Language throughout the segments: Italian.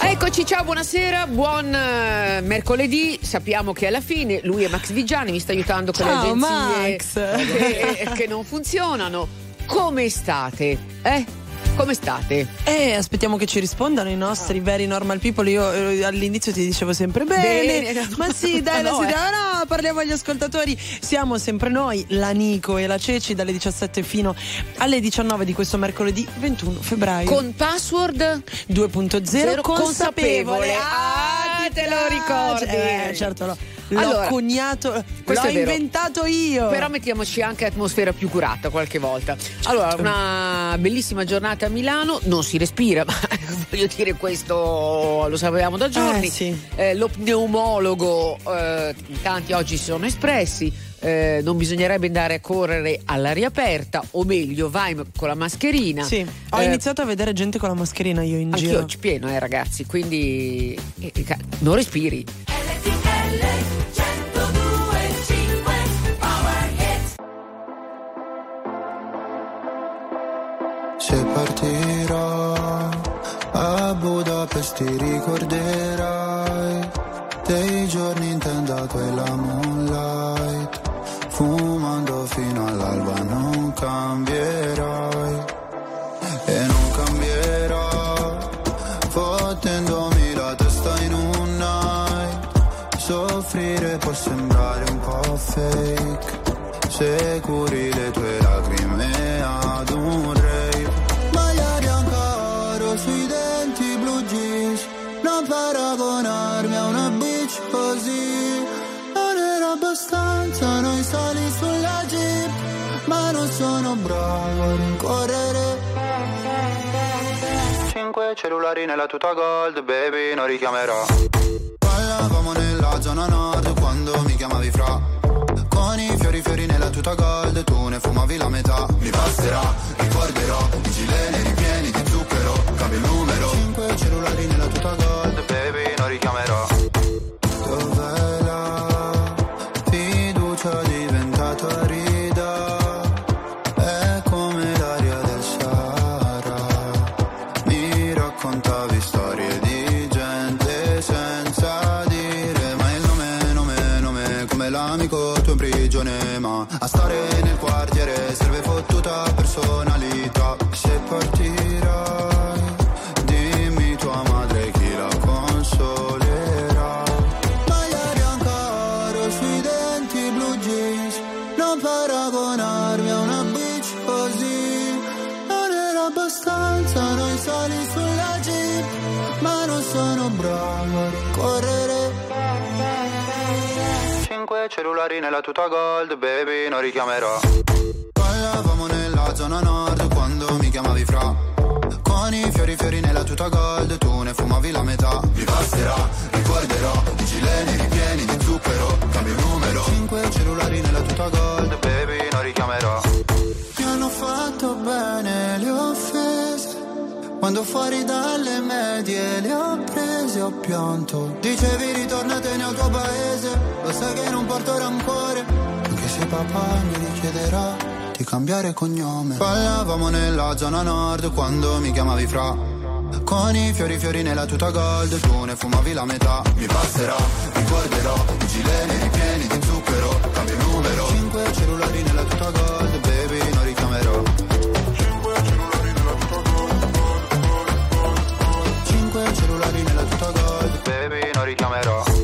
Eccoci, ciao, buonasera, buon eh, mercoledì. Sappiamo che alla fine lui è Max Vigiani, mi sta aiutando con Ciao, le agenzie. Che, che non funzionano. Come state? Eh? Come state? Eh, aspettiamo che ci rispondano i nostri veri normal people. Io eh, all'inizio ti dicevo sempre bene. Bene. Ma sì, dai, la No, eh. no, parliamo agli ascoltatori. Siamo sempre noi, la Nico e la Ceci, dalle 17 fino alle 19 di questo mercoledì 21 febbraio. Con password 2.0 Zero consapevole. Ah, te lo ricordi? Eh, certo, l'ho, l'ho Allora, coniato, l'ho questo è vero. inventato io. Però mettiamoci anche atmosfera più curata qualche volta. Allora, una bellissima giornata a Milano, non si respira, ma voglio dire questo lo sapevamo da giorni. Eh, sì. Eh, lo pneumologo, eh, tanti oggi si sono espressi. eh, non bisognerebbe andare a correre all'aria aperta, o meglio, vai con la mascherina. Sì, ho Eh, iniziato a vedere gente con la mascherina io in Anch'io giro. ci pieno, eh, ragazzi, quindi eh, eh, non respiri. Se partirò. A Budapest ti ricorderai. Dei giorni intendato e la moonlight. Fumando fino all'alba non cambierai. E non cambierò. Fottendomi la testa in un night. Soffrire può sembrare un po' fake. Se curi le tue abbastanza noi sali sulla jeep ma non sono bravo a rincorrere Cinque cellulari nella tuta gold, baby, non richiamerò. Parlavamo nella zona nord quando mi chiamavi fra. Con i fiori fiori nella tuta gold, tu ne fumavi la metà. Mi passerà, ricorderò, i gileni non paragonarmi a una bitch così. Non era abbastanza noi sali sulla jeep ma non sono bravo a correre. Cinque cellulari nella tuta gold baby non richiamerò. Parlavamo nella zona nord quando mi chiamavi fra. Con i fiori fiori nella tuta gold tu ne fumavi la metà. Mi passerà, ricorderò, i gileni ripieni di zucchero Cambio Cinque cellulari nella tuta gold. Baby non richiamerò. Mi hanno fatto bene le offese. Quando fuori dalle medie le ho prese ho pianto. Dicevi ritornatene al tuo paese. Lo sai che non porto rancore. Anche se papà mi richiederà di cambiare cognome. Parlavamo nella zona nord quando mi chiamavi fra Con i fiori fiori nella tuta gold. Tu ne fumavi la metà Mi passerà, ricorderò I gileni ripieni di zucchero Cambio numero. Cinque cellulari nella tuta gold Baby non richiamerò. Cinque cellulari nella tuta gold Baby non richiamerò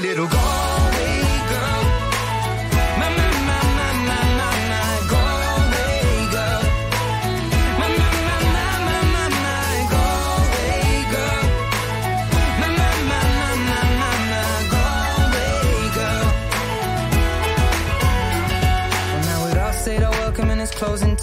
little girl.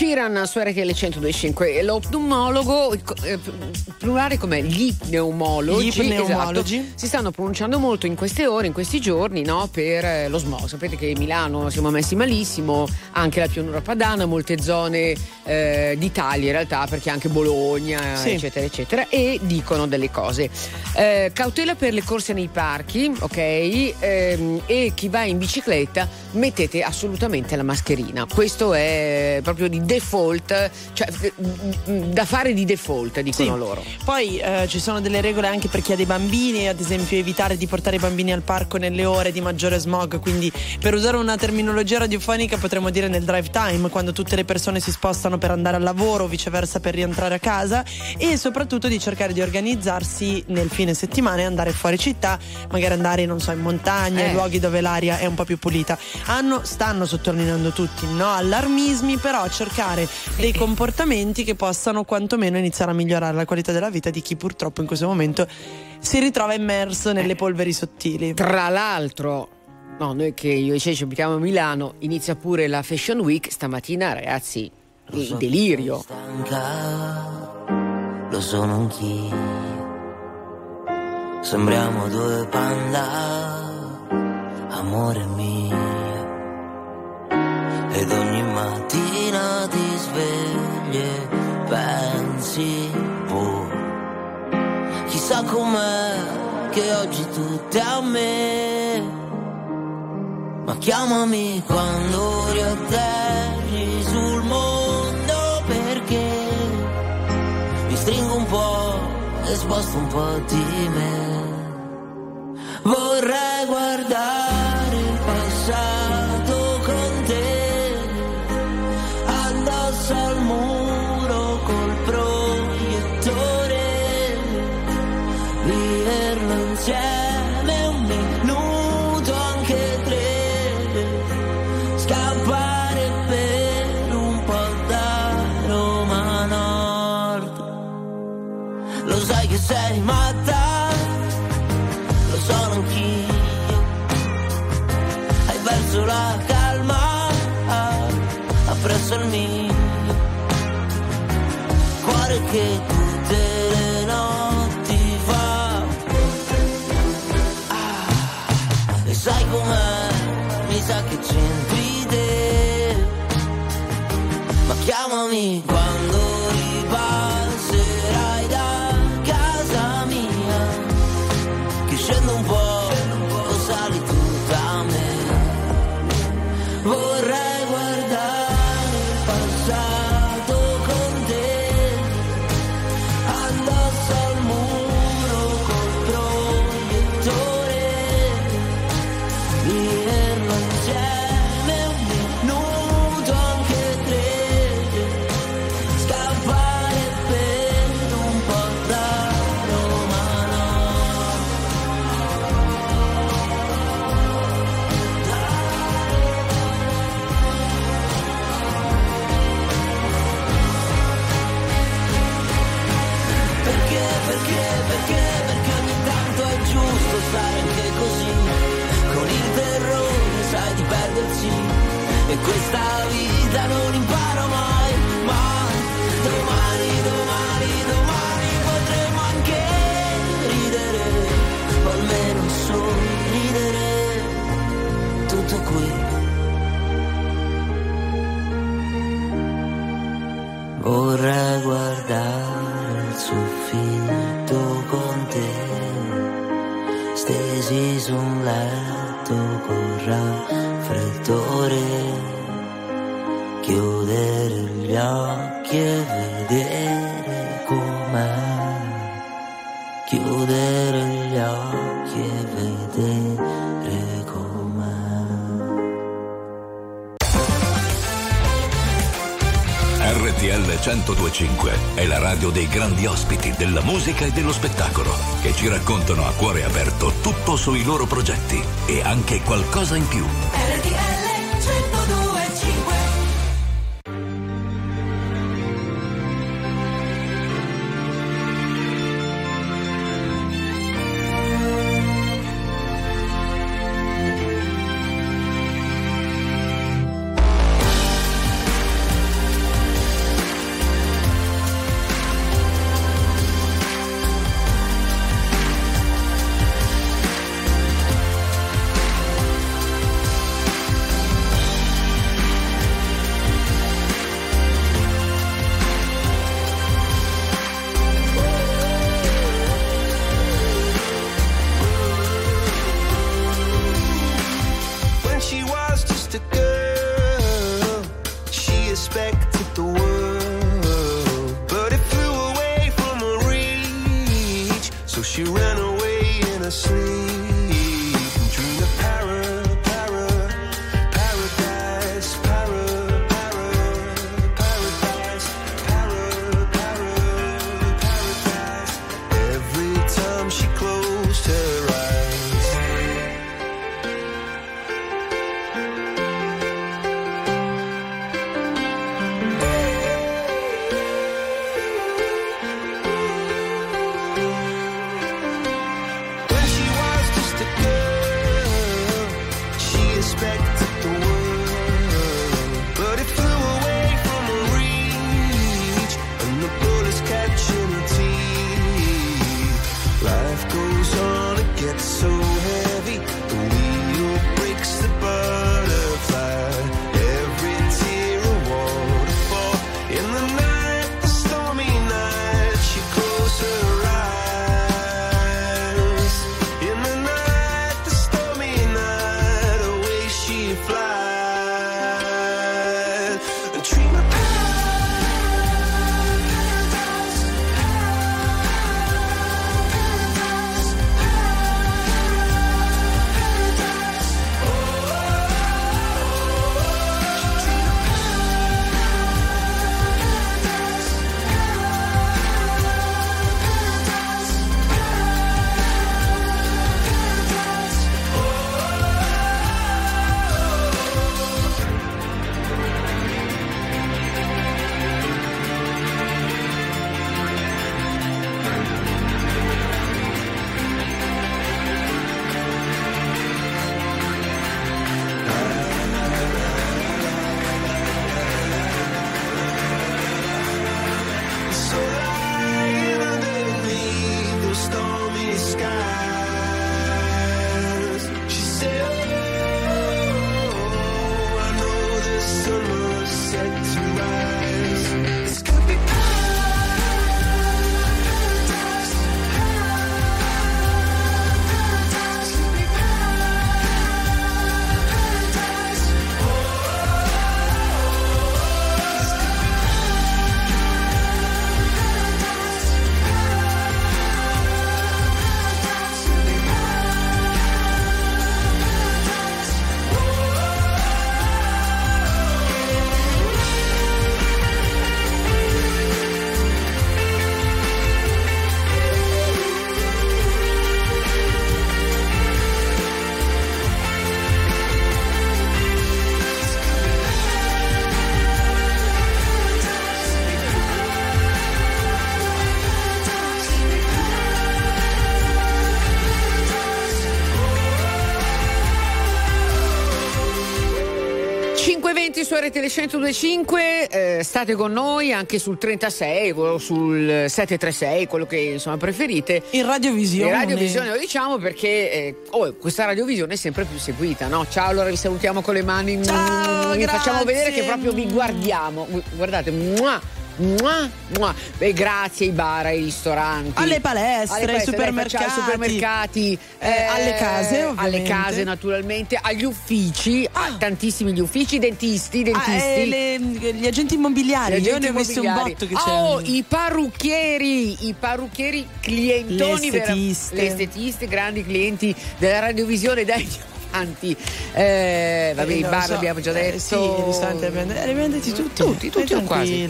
Ed Sheeran su RTL 1025, lo pneumologo, eh, plurale com'è? Gli pneumologi, Gli pneumologi. esatto, si stanno pronunciando molto in queste ore, in questi giorni, no, per eh, lo smog. Sapete che Milano siamo messi malissimo, anche la pianura padana, molte zone eh, d'Italia in realtà, perché anche Bologna, Sì. eccetera, eccetera, e dicono delle cose. Eh, cautela per le corse nei parchi, ok? Ehm, e chi va in bicicletta mettete assolutamente la mascherina. Questo è proprio di default, cioè mm, da fare di default, dicono Sì. loro. Poi eh, ci sono delle regole anche per chi ha dei bambini, ad esempio evitare di portare i bambini al parco nelle ore di maggiore smog, quindi per usare una terminologia radiofonica potremmo dire nel drive time, quando tutte le persone si spostano per andare al lavoro o viceversa per rientrare a casa e soprattutto di cercare di organizzarsi nel fine settimana e andare fuori città, magari andare non so in montagna, Eh. in luoghi dove l'aria è un po' più pulita. Hanno, stanno sottolineando tutti, no allarmismi, però cercare dei comportamenti che possano quantomeno iniziare a migliorare la qualità della vita di chi purtroppo in questo momento si ritrova immerso nelle polveri sottili. Tra l'altro, no, noi che io e Ceci abitiamo a Milano, inizia pure la Fashion Week stamattina, ragazzi. Il delirio. stanca, lo sono anch'io. Sembriamo due panda, amore mio. Ed ogni mattina ti svegli e pensi, boh, chissà com'è che oggi tutti a me. Ma chiamami quando riatterri sul mondo perché mi stringo un po' e sposto un po' di me. Vorrei guardare sei matta, lo sono anch'io. Hai perso la calma, appresso il mio. Cuore che tutte le notti fa. Ah, e sai com'è? Mi sa che c'entri te. Ma chiamami quando 1025 è la radio dei grandi ospiti della musica e dello spettacolo che ci raccontano a cuore aperto tutto sui loro progetti e anche qualcosa in più. RTL RTL 1025, eh, state con noi anche sul 36 o sul 736, quello che insomma preferite. In radiovisione. In radiovisione lo diciamo perché eh, oh, questa radiovisione è sempre più seguita, no? Ciao, allora vi salutiamo con le mani. Ciao, vi facciamo vedere che proprio vi guardiamo. Gu- Guardate, mua, Mua, mua. Beh, grazie ai bar, ai ristoranti, Alle palestre, alle ai palestre, dai, supermercati. facciamo- supermercati, Eh, alle case, alle ovviamente. case naturalmente, agli uffici, a tantissimi gli uffici, dentisti, dentisti. Ah, eh, le- gli agenti immobiliari, Gli io agenti ne ho visti un botto che Oh, c'erano. i parrucchieri, i parrucchieri clientoni, Le vera- estetiste. le estetiste, grandi clienti della radiovisione, dai, avanti. Eh, vabbè, Eh, i bar so. abbiamo già Eh, detto. sì, i ristoranti abbiamo detti tutti. Tutti, tutti o quasi.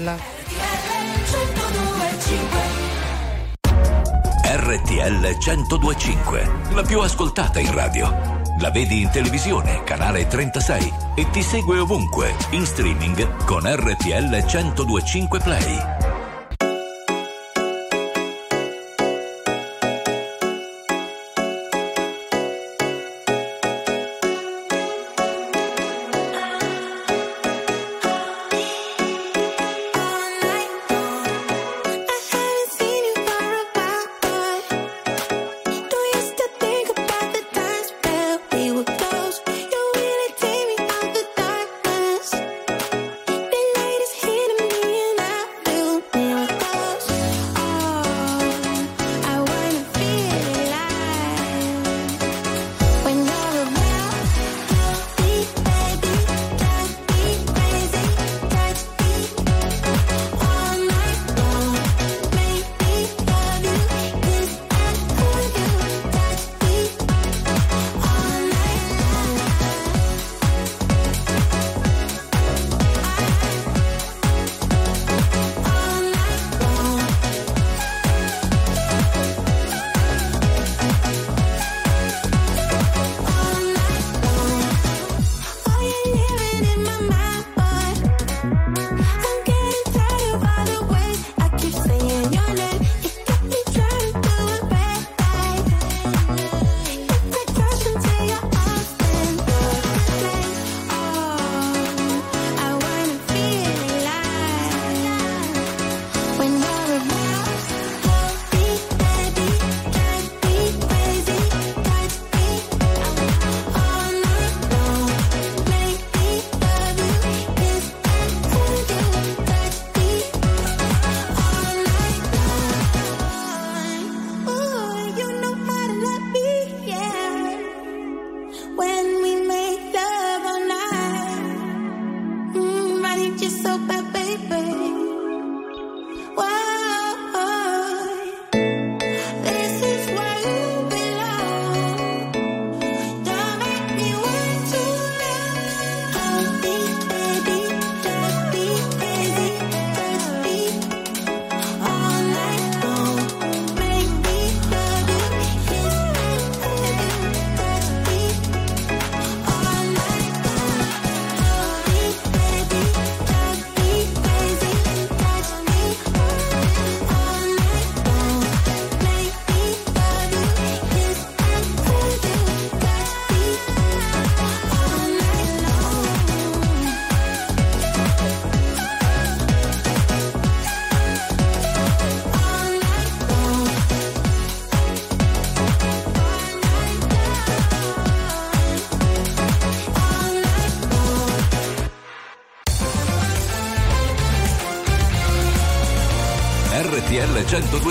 RTL 1025, la più ascoltata in radio. La vedi in televisione, canale 36 e ti segue ovunque, in streaming con RTL 1025 Play.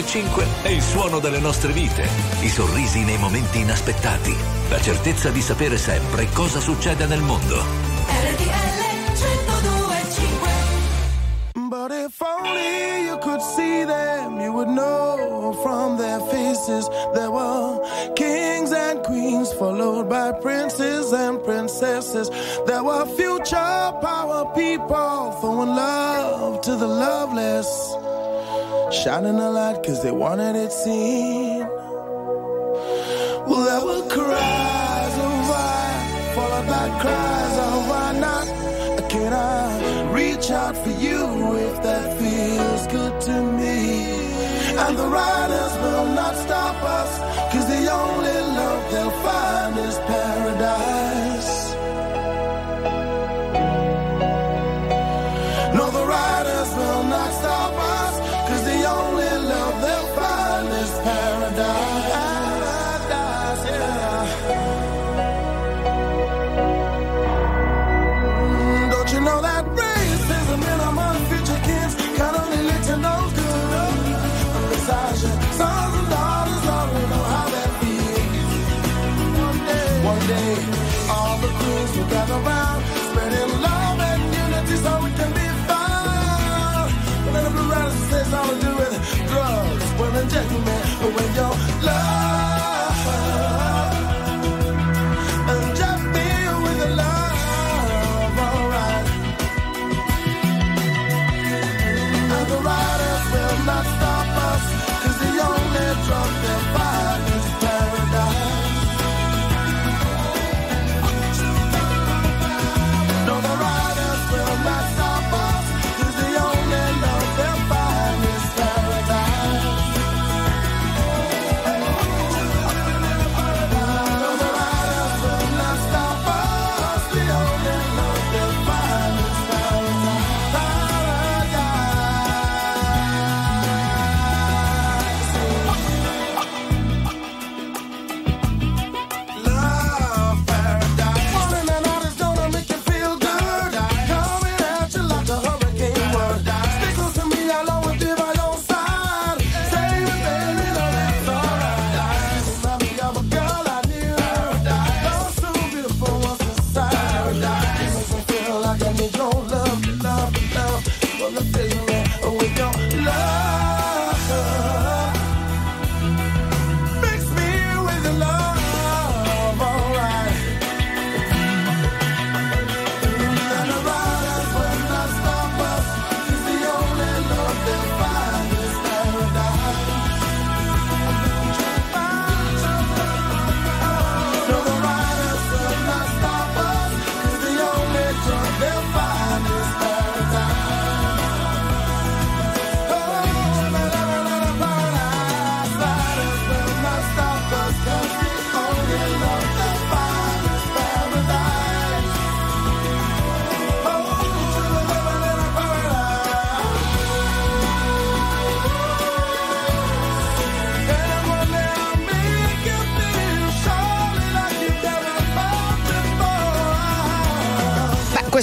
1025 è il suono delle nostre vite, i sorrisi nei momenti inaspettati, la certezza di sapere sempre cosa succede nel mondo. RTL 1025 But if only you could see them, you would know from their faces there were kings and queens, followed by princes and princesses. There were future power people throwing love to the loveless, shining a light because they wanted it seen. Well, there were cries of why, followed by cries of why not. Can I reach out for you if that feels good to me? And the riders will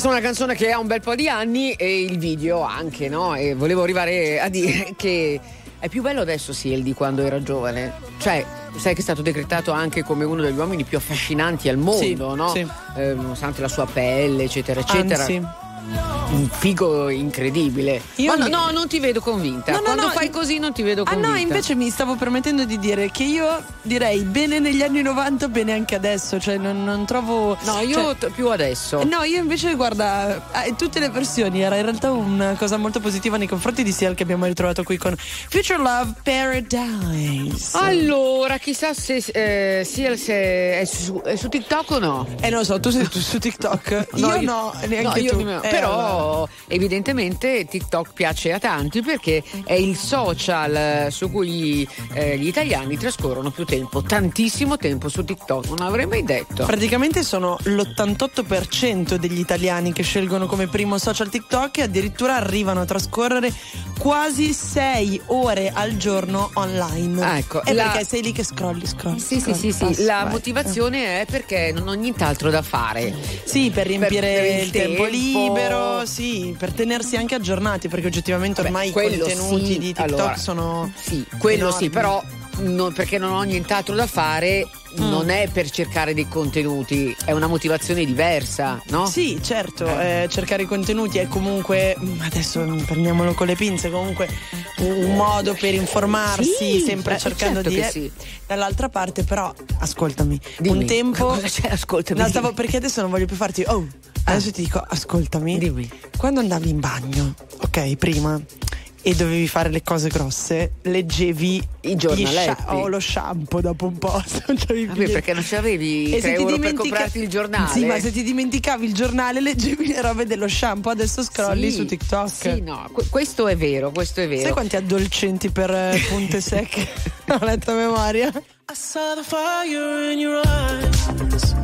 Questa è una canzone che ha un bel po' di anni e il video anche, no? E volevo arrivare a dire che è più bello adesso Sil di quando era giovane. Cioè, sai che è stato decretato anche come uno degli uomini più affascinanti al mondo, Sì, no? sì. Eh, nonostante la sua pelle, eccetera, eccetera. Anzi. Un figo incredibile. Io no, no, non ti vedo convinta. No, no, quando no, fai così non ti vedo Ah convinta. no, invece mi stavo permettendo di dire che io direi bene negli anni 90, bene anche adesso, cioè non, non trovo... No, io cioè- più adesso. No, io invece guarda, tutte le versioni era in realtà una cosa molto positiva nei confronti di Seal che abbiamo ritrovato qui con Future Love Paradise. Allora, chissà se, eh, Sil se è, su, è su TikTok o no. Eh non lo so, tu sei su TikTok? io, no, neanche no, io tu. nemmeno. Eh, però evidentemente TikTok piace a tanti perché è il social eh, su cui eh, gli italiani trascorrono più tempo, tantissimo tempo su TikTok, non avrei mai detto. Praticamente sono l'88% degli italiani che scelgono come primo social TikTok e addirittura arrivano a trascorrere quasi 6 ore al giorno online. Ah, ecco, è la- perché sei lì che scrolli, scrolli. Sì, sì, scrolli, sì, sì, passi, la vai. motivazione è perché non ho nient'altro da fare. Sì, per riempire per il il tempo, tempo. libero, sì, per tenersi anche aggiornati, perché oggettivamente Beh, ormai i contenuti sì, di TikTok allora, sono. Sì, quello enormi. sì, però non- perché non ho nient'altro da fare Mm. non è per cercare dei contenuti, è una motivazione diversa, no? Sì, certo, eh, cercare i contenuti è comunque, mm, adesso prendiamolo con le pinze, comunque un, modo per informarsi, Sì, sempre beh, cercando certo di... eh, sì. Dall'altra parte però, ascoltami, Dimmi, un tempo... cosa c'è? Ascoltami, No, stavo, perché adesso non voglio più farti... Oh, adesso ti dico, ascoltami. Dimmi. Quando andavi in bagno, ok, prima... E dovevi fare le cose grosse, leggevi I giornaletti. scia- o lo shampoo dopo un po'. non Vabbè, niente. perché non c'avevi E 3 se ti euro per dimentica- comprarti il giornale? Sì, ma se ti dimenticavi il giornale, leggevi le robe dello shampoo, adesso scrolli Sì, su TikTok. Sì, no, que- questo è vero, questo è vero. Sai quanti addolcenti per eh, punte secche ho letto a memoria? I saw the fire in your eyes.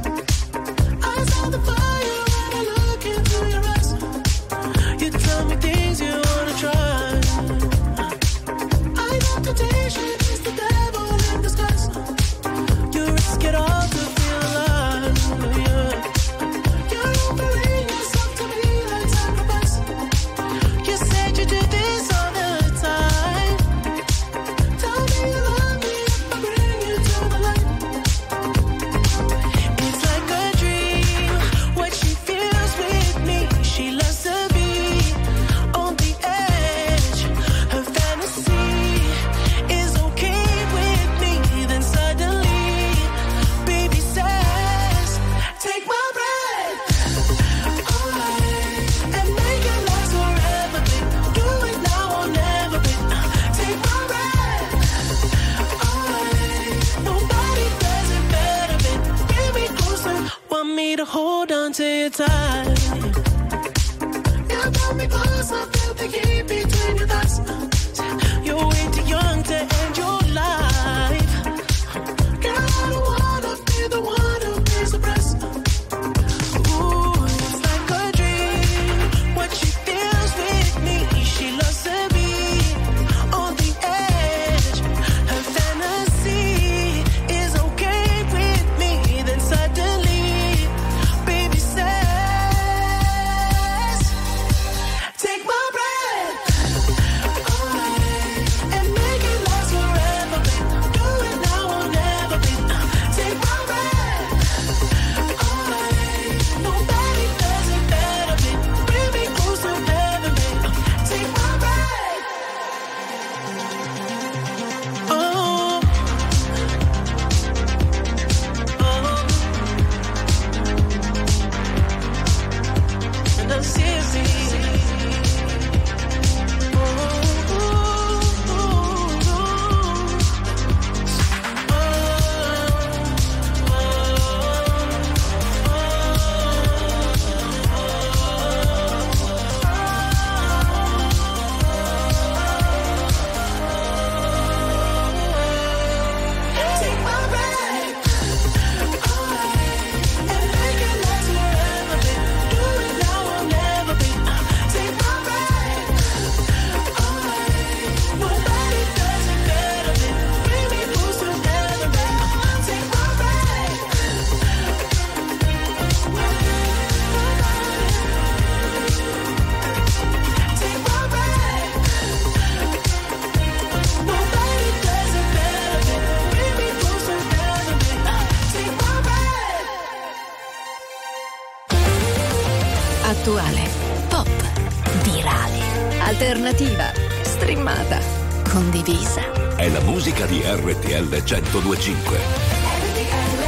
1025. RTL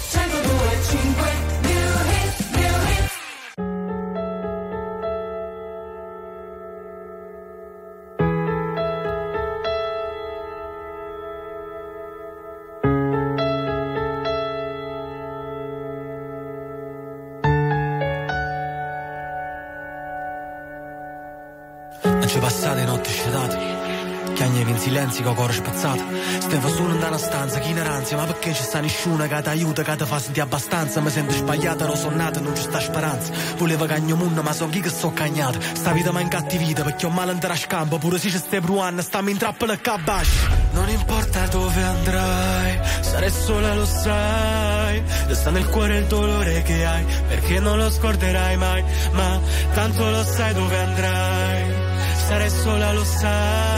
1025 New Hit, New Hit. Non ci passate notti scetate Chiagnevi in silenzio con cuore spezzato. Stevo solo in una stanza, che ignoranza Ma perché ci sta nessuno che ti aiuta, che ti fa sentire abbastanza? Mi sento sbagliata, ero sonnato, non ci sta speranza. Volevo cagno munno, ma so chi che sto cagnato. Sta vita mi ha incattivita, perché ho male in scampo. Pure se ci stai bruando, stammi in trappola e cabash Non importa dove andrai Sarai sola, lo sai. Resta nel cuore il dolore che hai Perché non lo scorderai mai. Ma tanto lo sai dove andrai. Sarai sola, lo sai.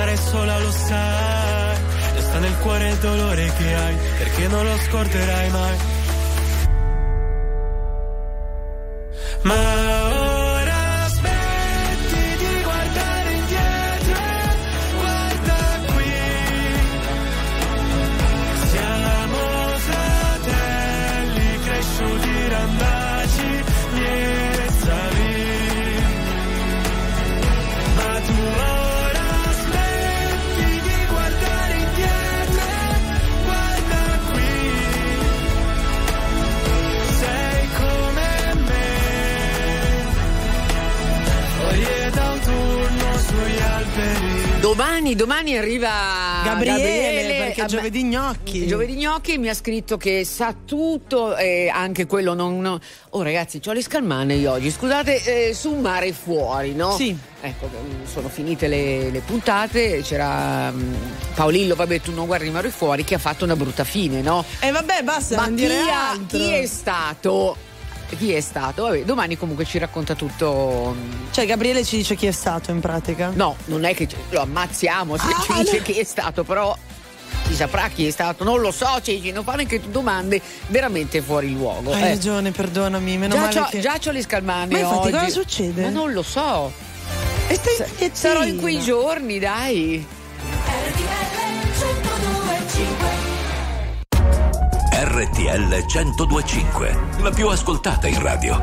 sarai sola, lo sai. Resta nel cuore il dolore che hai, perché non lo scorderai mai. Ma Domani, domani arriva Gabriele, perché Ah, è giovedì gnocchi. Giovedì gnocchi mi ha scritto che sa tutto e anche quello non. non- Oh ragazzi, ho le scalmane io oggi. Scusate, eh, su mare fuori, no? Sì. Ecco, mm, sono finite le, le puntate. C'era mm, Paolillo, vabbè, tu non guardi mare fuori, che ha fatto una brutta fine, no? E vabbè, basta, Ma non dire altro. chi è stato? Chi è stato? Vabbè, domani comunque ci racconta tutto. Cioè, Gabriele ci dice chi è stato in pratica. No, non è che lo ammazziamo se Ah, ci dice no. chi è stato, però si saprà chi è stato. Non lo so, Ceci, non fa neanche tu domande veramente fuori luogo. Hai eh. ragione, perdonami. Meno Già male c'ho, che... già c'ho le scalmane Ma infatti oggi. cosa succede? Ma non lo so. E stai quietina. sarò in quei giorni, dai. RTL 1025, la più ascoltata in radio.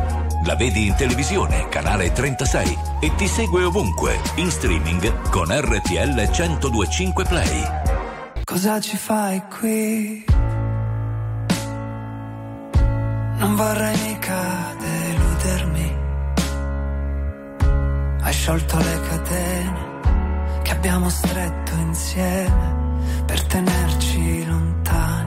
La vedi in televisione, canale 36 e ti segue ovunque, in streaming con RTL 1025 Play. Cosa ci fai qui? Non vorrei mica deludermi. Hai sciolto le catene che abbiamo stretto insieme per tenerci lontani.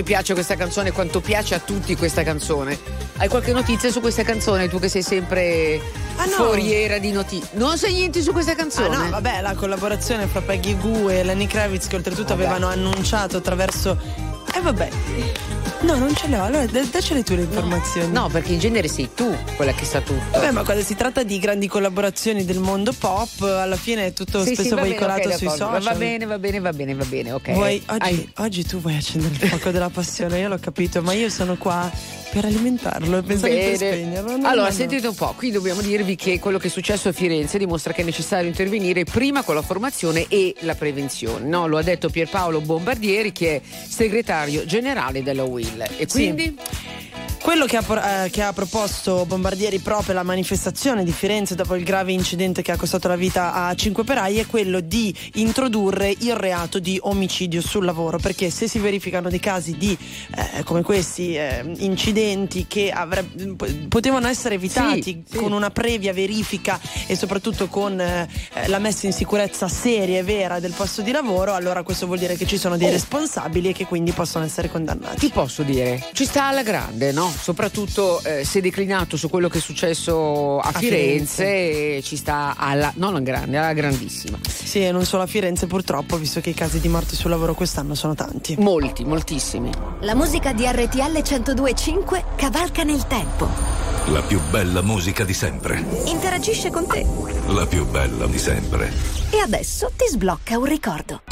mi piace questa canzone, quanto piace a tutti questa canzone. Hai qualche notizia su questa canzone? Tu che sei sempre Ah, no. foriera di notizie. Non sai niente su questa Ah canzone? no, vabbè, la collaborazione fra Peggy Goo e Lenny Kravitz che oltretutto avevano annunciato attraverso... E vabbè, No, non ce l'ho. Allora, da- daccele tu le informazioni. No, perché in genere sei tu quella che sa tutto. Vabbè, ma quando si tratta di grandi collaborazioni del mondo pop, alla fine è tutto Sì, sì, spesso bene, veicolato ok, sui d'accordo. social. Va bene, va bene, va bene, va bene, ok. Vuoi- oggi, oggi tu vuoi accendere il fuoco della passione, io l'ho capito, ma io sono qua per alimentarlo e pensare Bene. spegnerlo. No, allora, no, no. sentite un po', qui dobbiamo dirvi che quello che è successo a Firenze dimostra che è necessario intervenire prima con la formazione e la prevenzione. No? Lo ha detto Pierpaolo Bombardieri, che è segretario generale della UIL. E quindi? Quello che ha, eh, che ha proposto Bombardieri proprio alla manifestazione di Firenze dopo il grave incidente che ha costato la vita a cinque operai è quello di introdurre il reato di omicidio sul lavoro perché se si verificano dei casi di eh, come questi eh, incidenti che avre- potevano essere evitati Sì, sì. con una previa verifica e soprattutto con eh, la messa in sicurezza seria e vera del posto di lavoro allora questo vuol dire che ci sono dei Oh. responsabili e che quindi possono essere condannati Ti posso dire, ci sta alla grande, no? Soprattutto eh, se declinato su quello che è successo a, A Firenze, eh, ci sta alla, non alla grande, alla grandissima. Sì, e non solo a Firenze purtroppo, visto che i casi di morte sul lavoro quest'anno sono tanti. Molti, moltissimi. La musica di RTL 1025 cavalca nel tempo. La più bella musica di sempre. Interagisce con te. La più bella di sempre. E adesso ti sblocca un ricordo.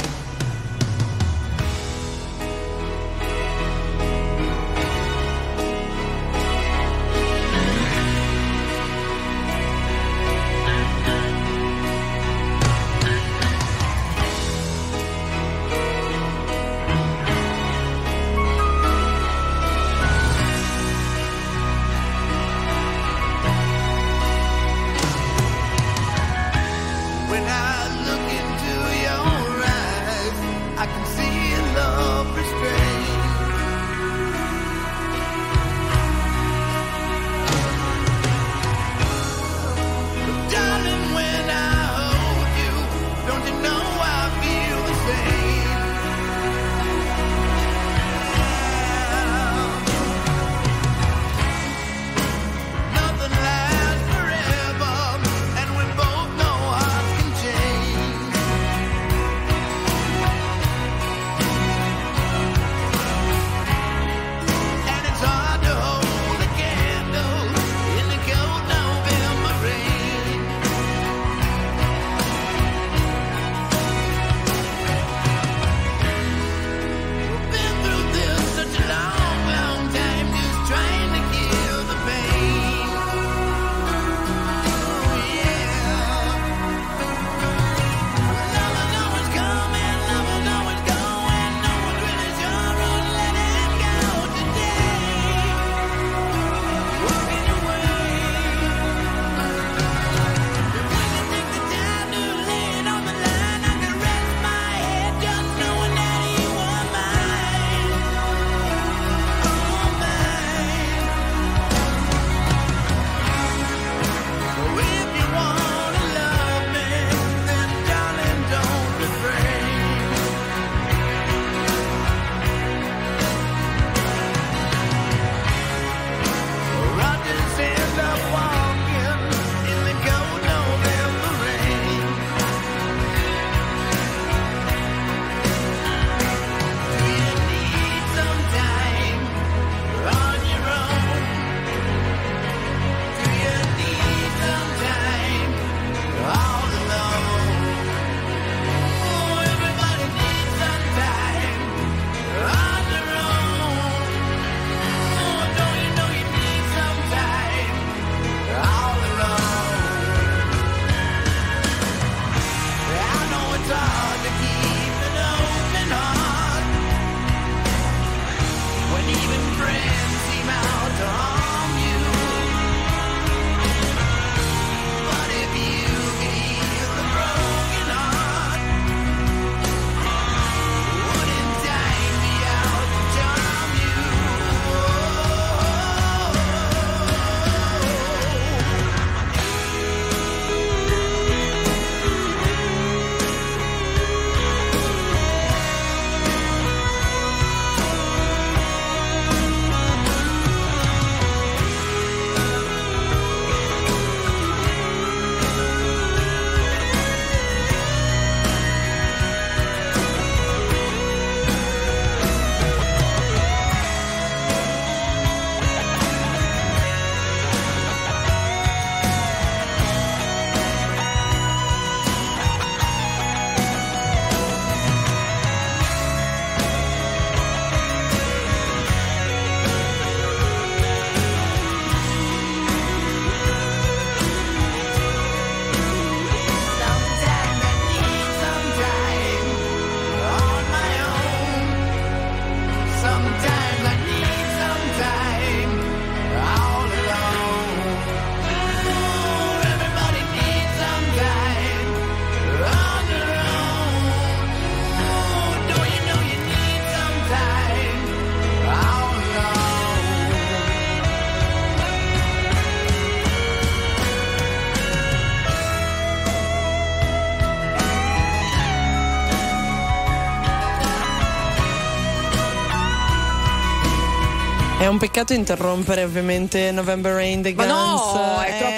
Un peccato interrompere ovviamente November Rain The Ma Guns. no, è eh.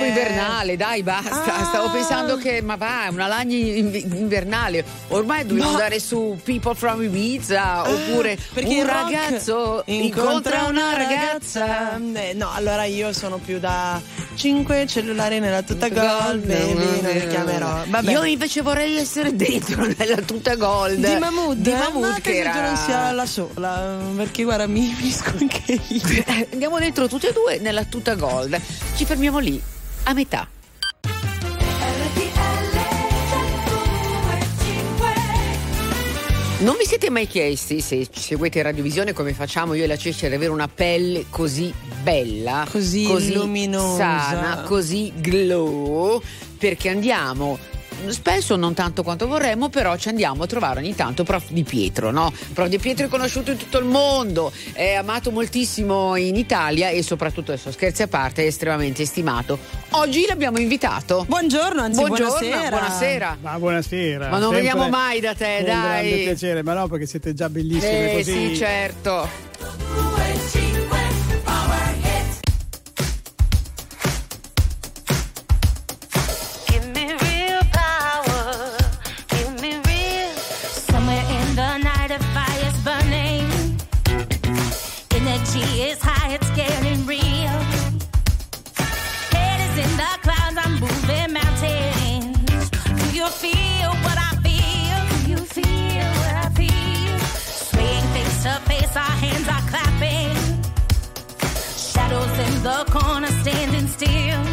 Troppo invernale, dai, basta. Ah. Stavo pensando che, ma va, è una lagna in- invernale. Ormai dobbiamo Ma- andare su People from Ibiza, oppure Perché un ragazzo incontra una ragazza. Eh, no, allora io sono più da 5 cellulari nella tuta gold, baby, non li chiamerò. Vabbè. Io invece vorrei essere dentro nella tuta gold. di Mahmood, Di? Mahmood Ma che era. non sia la sola, perché guarda, mi finisco anche io. Eh, Andiamo dentro tutti e due nella tuta gold. Ci fermiamo lì, a metà. Non vi siete mai chiesti, se seguite in radiovisione come facciamo io e la Cesce, ad avere una pelle così bella, Così luminosa. sana, così glow? Perché andiamo spesso non tanto quanto vorremmo, però ci andiamo a trovare ogni tanto Prof Di Pietro, no? Prof Di Pietro è conosciuto in tutto il mondo, è amato moltissimo in Italia e soprattutto, adesso scherzi a parte, è estremamente stimato. Oggi l'abbiamo invitato. Buongiorno, anzi Buongiorno, buonasera. buonasera. Ma buonasera. Ma non veniamo mai da te, un dai. grande piacere, ma no, perché siete già bellissime Eh così. sì, certo. Still.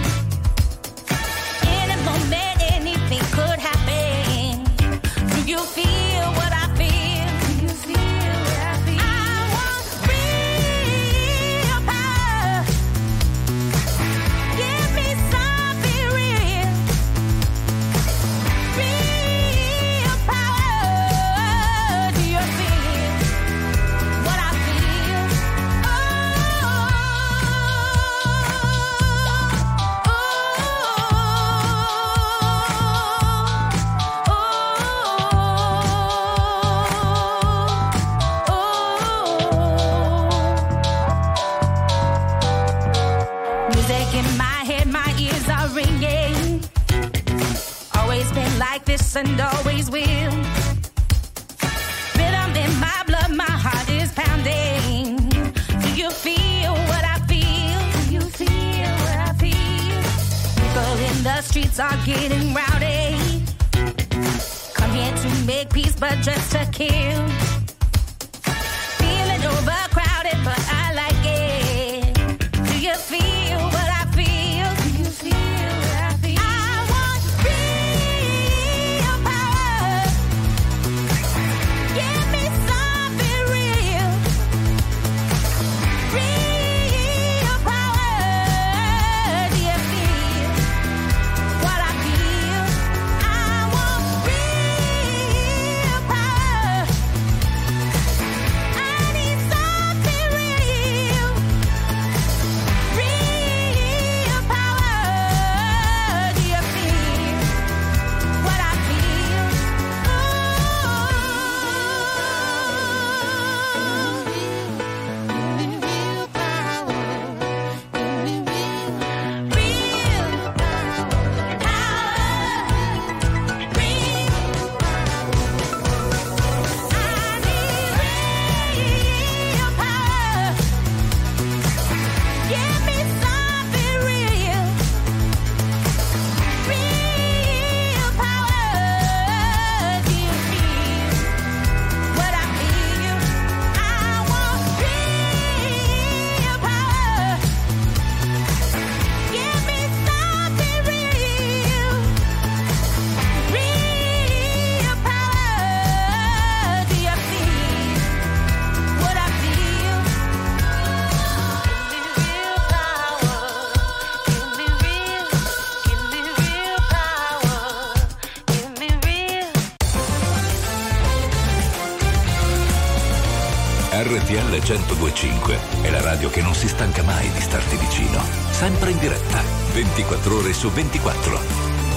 1025 è la radio che non si stanca mai di starti vicino. Sempre in diretta, 24 ore su 24.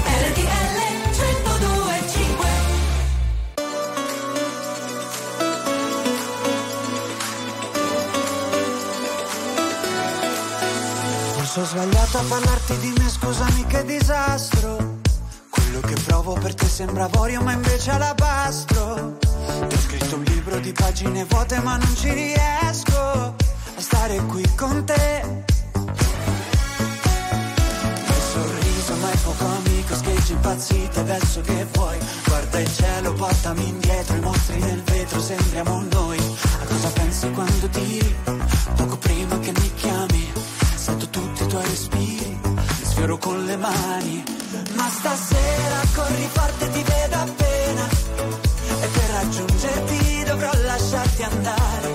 RTL 1025 Real Forse ho sbagliato a parlarti di me, scusami che disastro. Quello che provo per te sembra avorio, ma invece alabastro. Ti ho scritto un libro di pagine vuote, ma non ci riesco a stare qui con te. Il sorriso, ma è poco amico, scheggi impazzite adesso che vuoi. Guarda il cielo, portami indietro, i mostri nel vetro, sembriamo noi. A cosa pensi quando tiri? Poco prima che mi chiami, sento tutti i tuoi respiri, sfioro con le mani. Ma stasera corri forte, ti vedo appena. Raggiungerti dovrò lasciarti andare.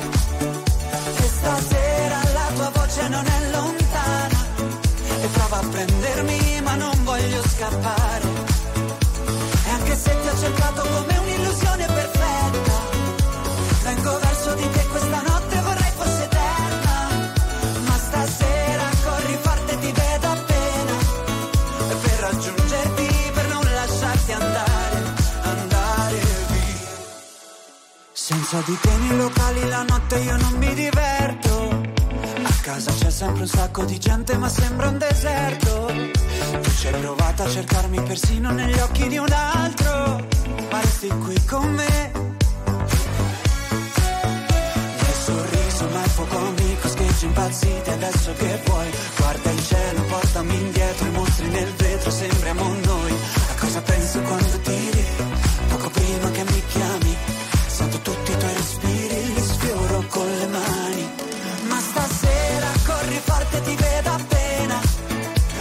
E stasera la tua voce non è lontana. E prova a prendermi, ma non voglio scappare. E anche se ti ho cercato come un'illusione Senza di te nei locali la notte io non mi diverto. A casa c'è sempre un sacco di gente ma sembra un deserto. Tu ci hai provato a cercarmi persino negli occhi di un altro. Ma resti qui con me. Nel sorriso ma è poco amico, scheggi impazziti adesso che vuoi. Guarda il cielo, portami indietro, i mostri nel vetro, sembriamo noi. A cosa pensi quando tiri? Poco prima che mi chiami, tutti i tuoi respiri, li sfioro con le mani. Ma stasera corri forte, ti vedo appena.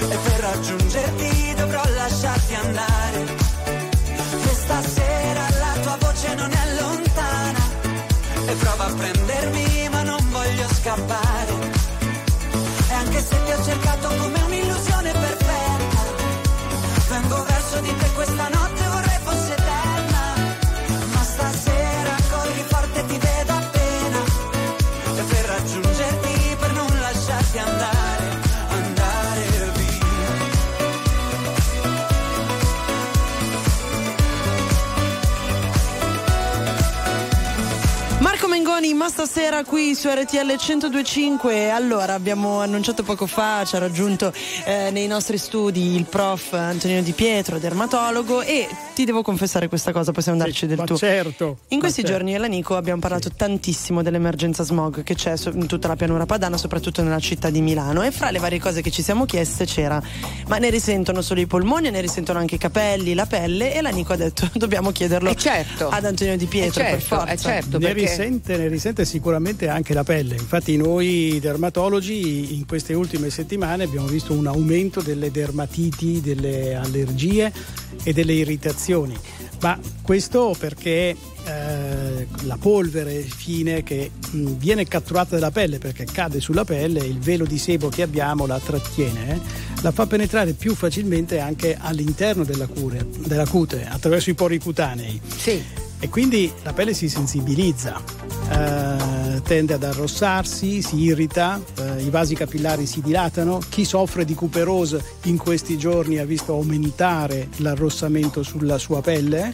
E per raggiungerti dovrò lasciarti andare. E stasera la tua voce non è lontana. E prova a prendermi, ma non voglio scappare. E anche se ti ho cercato come un'illusione perfetta, vengo verso di te questa notte, Mengoni, ma stasera qui su RTL 1025. Allora, abbiamo annunciato poco fa, ci ha raggiunto eh, nei nostri studi il prof Antonino Di Pietro, dermatologo, e ti devo confessare questa cosa, possiamo darci del ma tuo. certo, In questi certo. giorni io e la Nico abbiamo parlato tantissimo dell'emergenza smog che c'è in tutta la pianura padana, soprattutto nella città di Milano. E fra le varie cose che ci siamo chieste c'era: ma ne risentono solo i polmoni, ne risentono anche i capelli, la pelle? E la Nico ha detto: dobbiamo chiederlo ad Antonio Di Pietro, per forza. ne, risente, ne risente sicuramente anche la pelle. Infatti, noi dermatologi in queste ultime settimane abbiamo visto un aumento delle dermatiti, delle allergie e delle irritazioni. Ma questo perché eh, la polvere fine che mh, viene catturata dalla pelle perché cade sulla pelle, il velo di sebo che abbiamo la trattiene, eh, la fa penetrare più facilmente anche all'interno della, cure- della cute, attraverso i pori cutanei. E quindi la pelle si sensibilizza, eh, tende ad arrossarsi, si irrita, eh, i vasi capillari si dilatano. Chi soffre di cuperose in questi giorni ha visto aumentare l'arrossamento sulla sua pelle,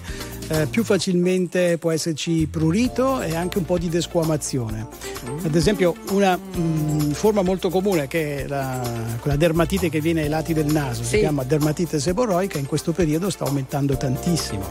eh, più facilmente può esserci prurito e anche un po' di desquamazione. Ad esempio una mm, forma molto comune che è la, quella dermatite che viene ai lati del naso, si Sì. chiama dermatite seboroica, in questo periodo sta aumentando tantissimo.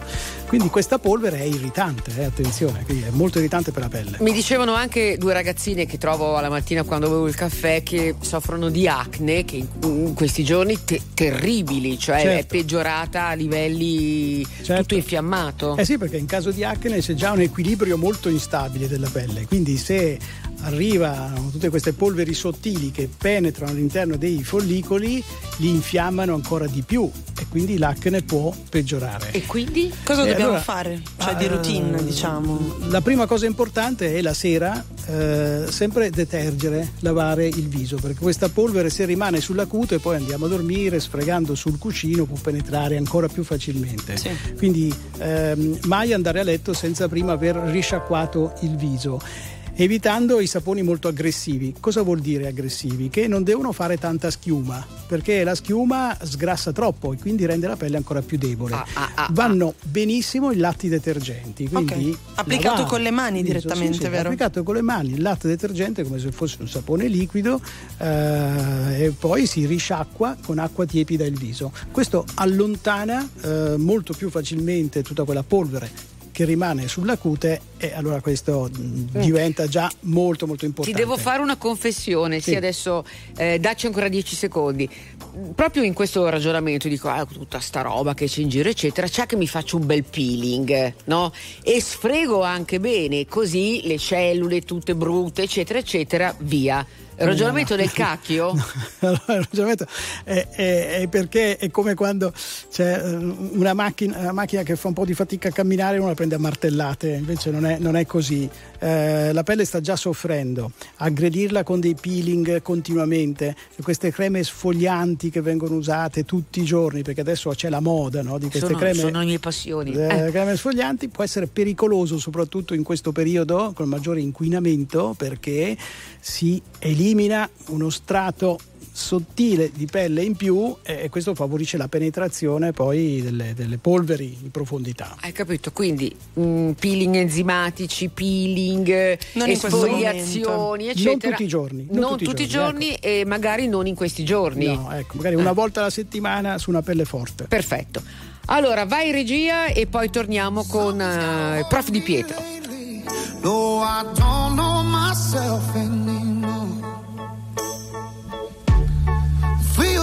Quindi questa polvere è irritante, eh, attenzione, è molto irritante per la pelle. Mi dicevano anche due ragazzine che trovo alla mattina quando bevo il caffè che soffrono di acne, che in, questi giorni te- terribili, cioè è Certo. peggiorata a livelli tutto infiammato. Eh sì, perché in caso di acne c'è già un equilibrio molto instabile della pelle, quindi se arrivano tutte queste polveri sottili che penetrano all'interno dei follicoli, li infiammano ancora di più e quindi l'acne può peggiorare. E quindi? Cosa E dobbiamo allora- fare? Cioè, di Ah, routine, diciamo. La prima cosa importante è la sera eh, sempre detergere, lavare il viso, perché questa polvere se rimane sulla cute e poi andiamo a dormire sfregando sul cuscino può penetrare ancora più facilmente. Quindi ehm, mai andare a letto senza prima aver risciacquato il viso. Evitando i saponi molto aggressivi. Cosa vuol dire aggressivi? Che non devono fare tanta schiuma, perché la schiuma sgrassa troppo e quindi rende la pelle ancora più debole. Ah, Vanno benissimo i latti detergenti, quindi Ok. Applicato lavare con le mani direttamente, sì, sì, vero? Applicato con le mani, il latte detergente come se fosse un sapone liquido eh, e poi si risciacqua con acqua tiepida il viso. Questo allontana eh, molto più facilmente tutta quella polvere che rimane sulla cute e allora questo mh, diventa già molto molto Ti importante. devo fare una confessione, sì, Sì. adesso eh, dacci ancora 10 secondi. Proprio in questo ragionamento dico, ah, tutta sta roba che c'è in giro, eccetera, c'è che mi faccio un bel peeling, no? E sfrego anche bene, così le cellule tutte brutte, eccetera, eccetera, via. Il ragionamento No, no. del cacchio? Allora, il ragionamento è, è- è perché è come quando c'è eh, una macchina, una macchina che fa un po' di fatica a camminare e uno la prende a martellate, invece non è, non è così. Eh, la pelle sta già soffrendo, aggredirla con dei peeling continuamente, queste creme sfoglianti che vengono usate tutti i giorni, perché adesso c'è la moda no, di queste Sono, creme. sono le mie passioni. Eh, Eh. creme sfoglianti può essere pericoloso soprattutto in questo periodo con maggiore inquinamento perché si elimina uno strato sottile di pelle in più e questo favorisce la penetrazione poi delle, delle polveri in profondità. Hai capito? Quindi mm, peeling enzimatici, peeling, Non esfoliazioni, eccetera. Non tutti i giorni, Non, non tutti, i giorni e magari non in questi giorni. No, ecco, magari una volta alla settimana su una pelle forte. Perfetto. Allora, vai in regia e poi torniamo con il prof di Pietro. No, I don't know myself anymore.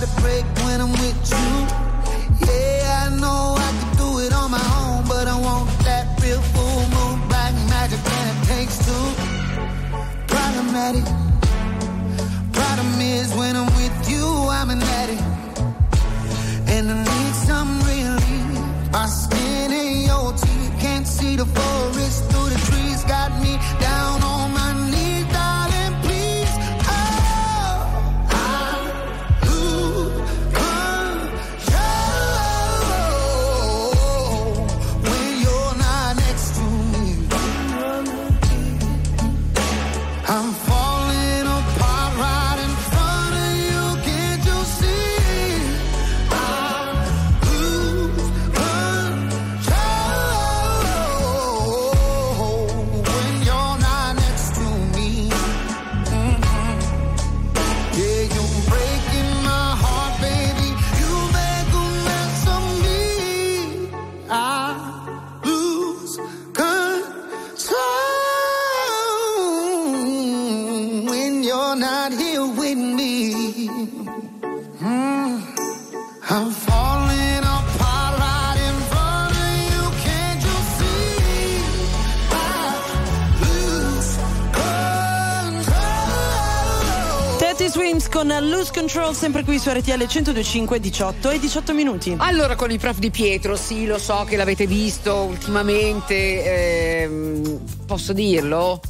To break when I'm with you. Yeah, I know I can do it on my own, but I want that real full moon, black magic, and it takes two. Problematic. Problem is, when I'm with you, I'm an addict. And I need some relief. My skin and your teeth can't see the forest through the trees. Got me down Control sempre qui su RTL 1025 18 e 18 minuti. Allora, con il prof di Pietro, sì, lo so che l'avete visto ultimamente. ehm, posso dirlo?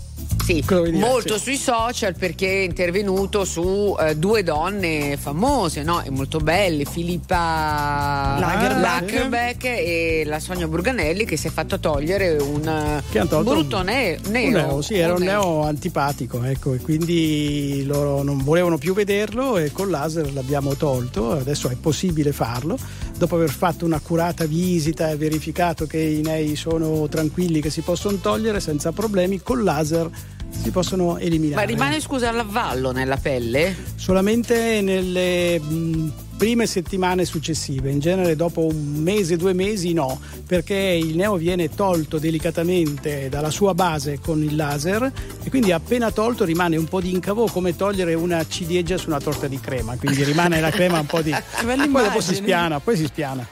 Sì, molto sì. sui social perché è intervenuto su eh, due donne famose, no? E molto belle, Filippa Lagerbeck. Lagerbeck e la Sonia Burganelli che si è fatta togliere un brutto ne- Un neo. neo, sì, era un neo. neo antipatico, ecco, e quindi loro non volevano più vederlo e col laser l'abbiamo tolto, adesso è possibile farlo. Dopo aver fatto un'accurata visita e verificato che i nei sono tranquilli, che si possono togliere senza problemi, col laser si possono eliminare. Ma rimane scusa l'avallo nella pelle? Solamente nelle mh, prime settimane successive, in genere dopo un mese, due mesi no, perché il neo viene tolto delicatamente dalla sua base con il laser e quindi appena tolto rimane un po' di incavo come togliere una ciliegia su una torta di crema, quindi rimane la crema un po' di... poi dopo si spiana, poi si spiana.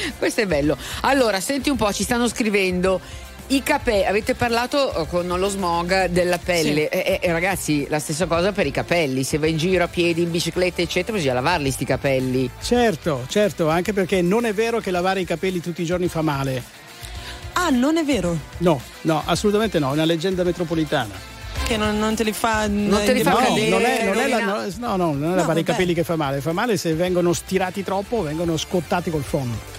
Questo è bello. Allora, senti un po', ci stanno scrivendo. I capelli, avete parlato eh, con lo smog della pelle, Sì. Eh, eh, ragazzi la stessa cosa per i capelli, se vai in giro a piedi, in bicicletta eccetera bisogna lavarli sti capelli. Certo, certo, anche perché non è vero che lavare i capelli tutti i giorni fa male. Ah, non è vero. No, no, assolutamente no, è una leggenda metropolitana. Che non, non te li fa. Non te li fa no, cadere, non è, non è la- no, no, no, non è No, lavare i vabbè. capelli che fa male, fa male se vengono stirati troppo, vengono scottati col fondo.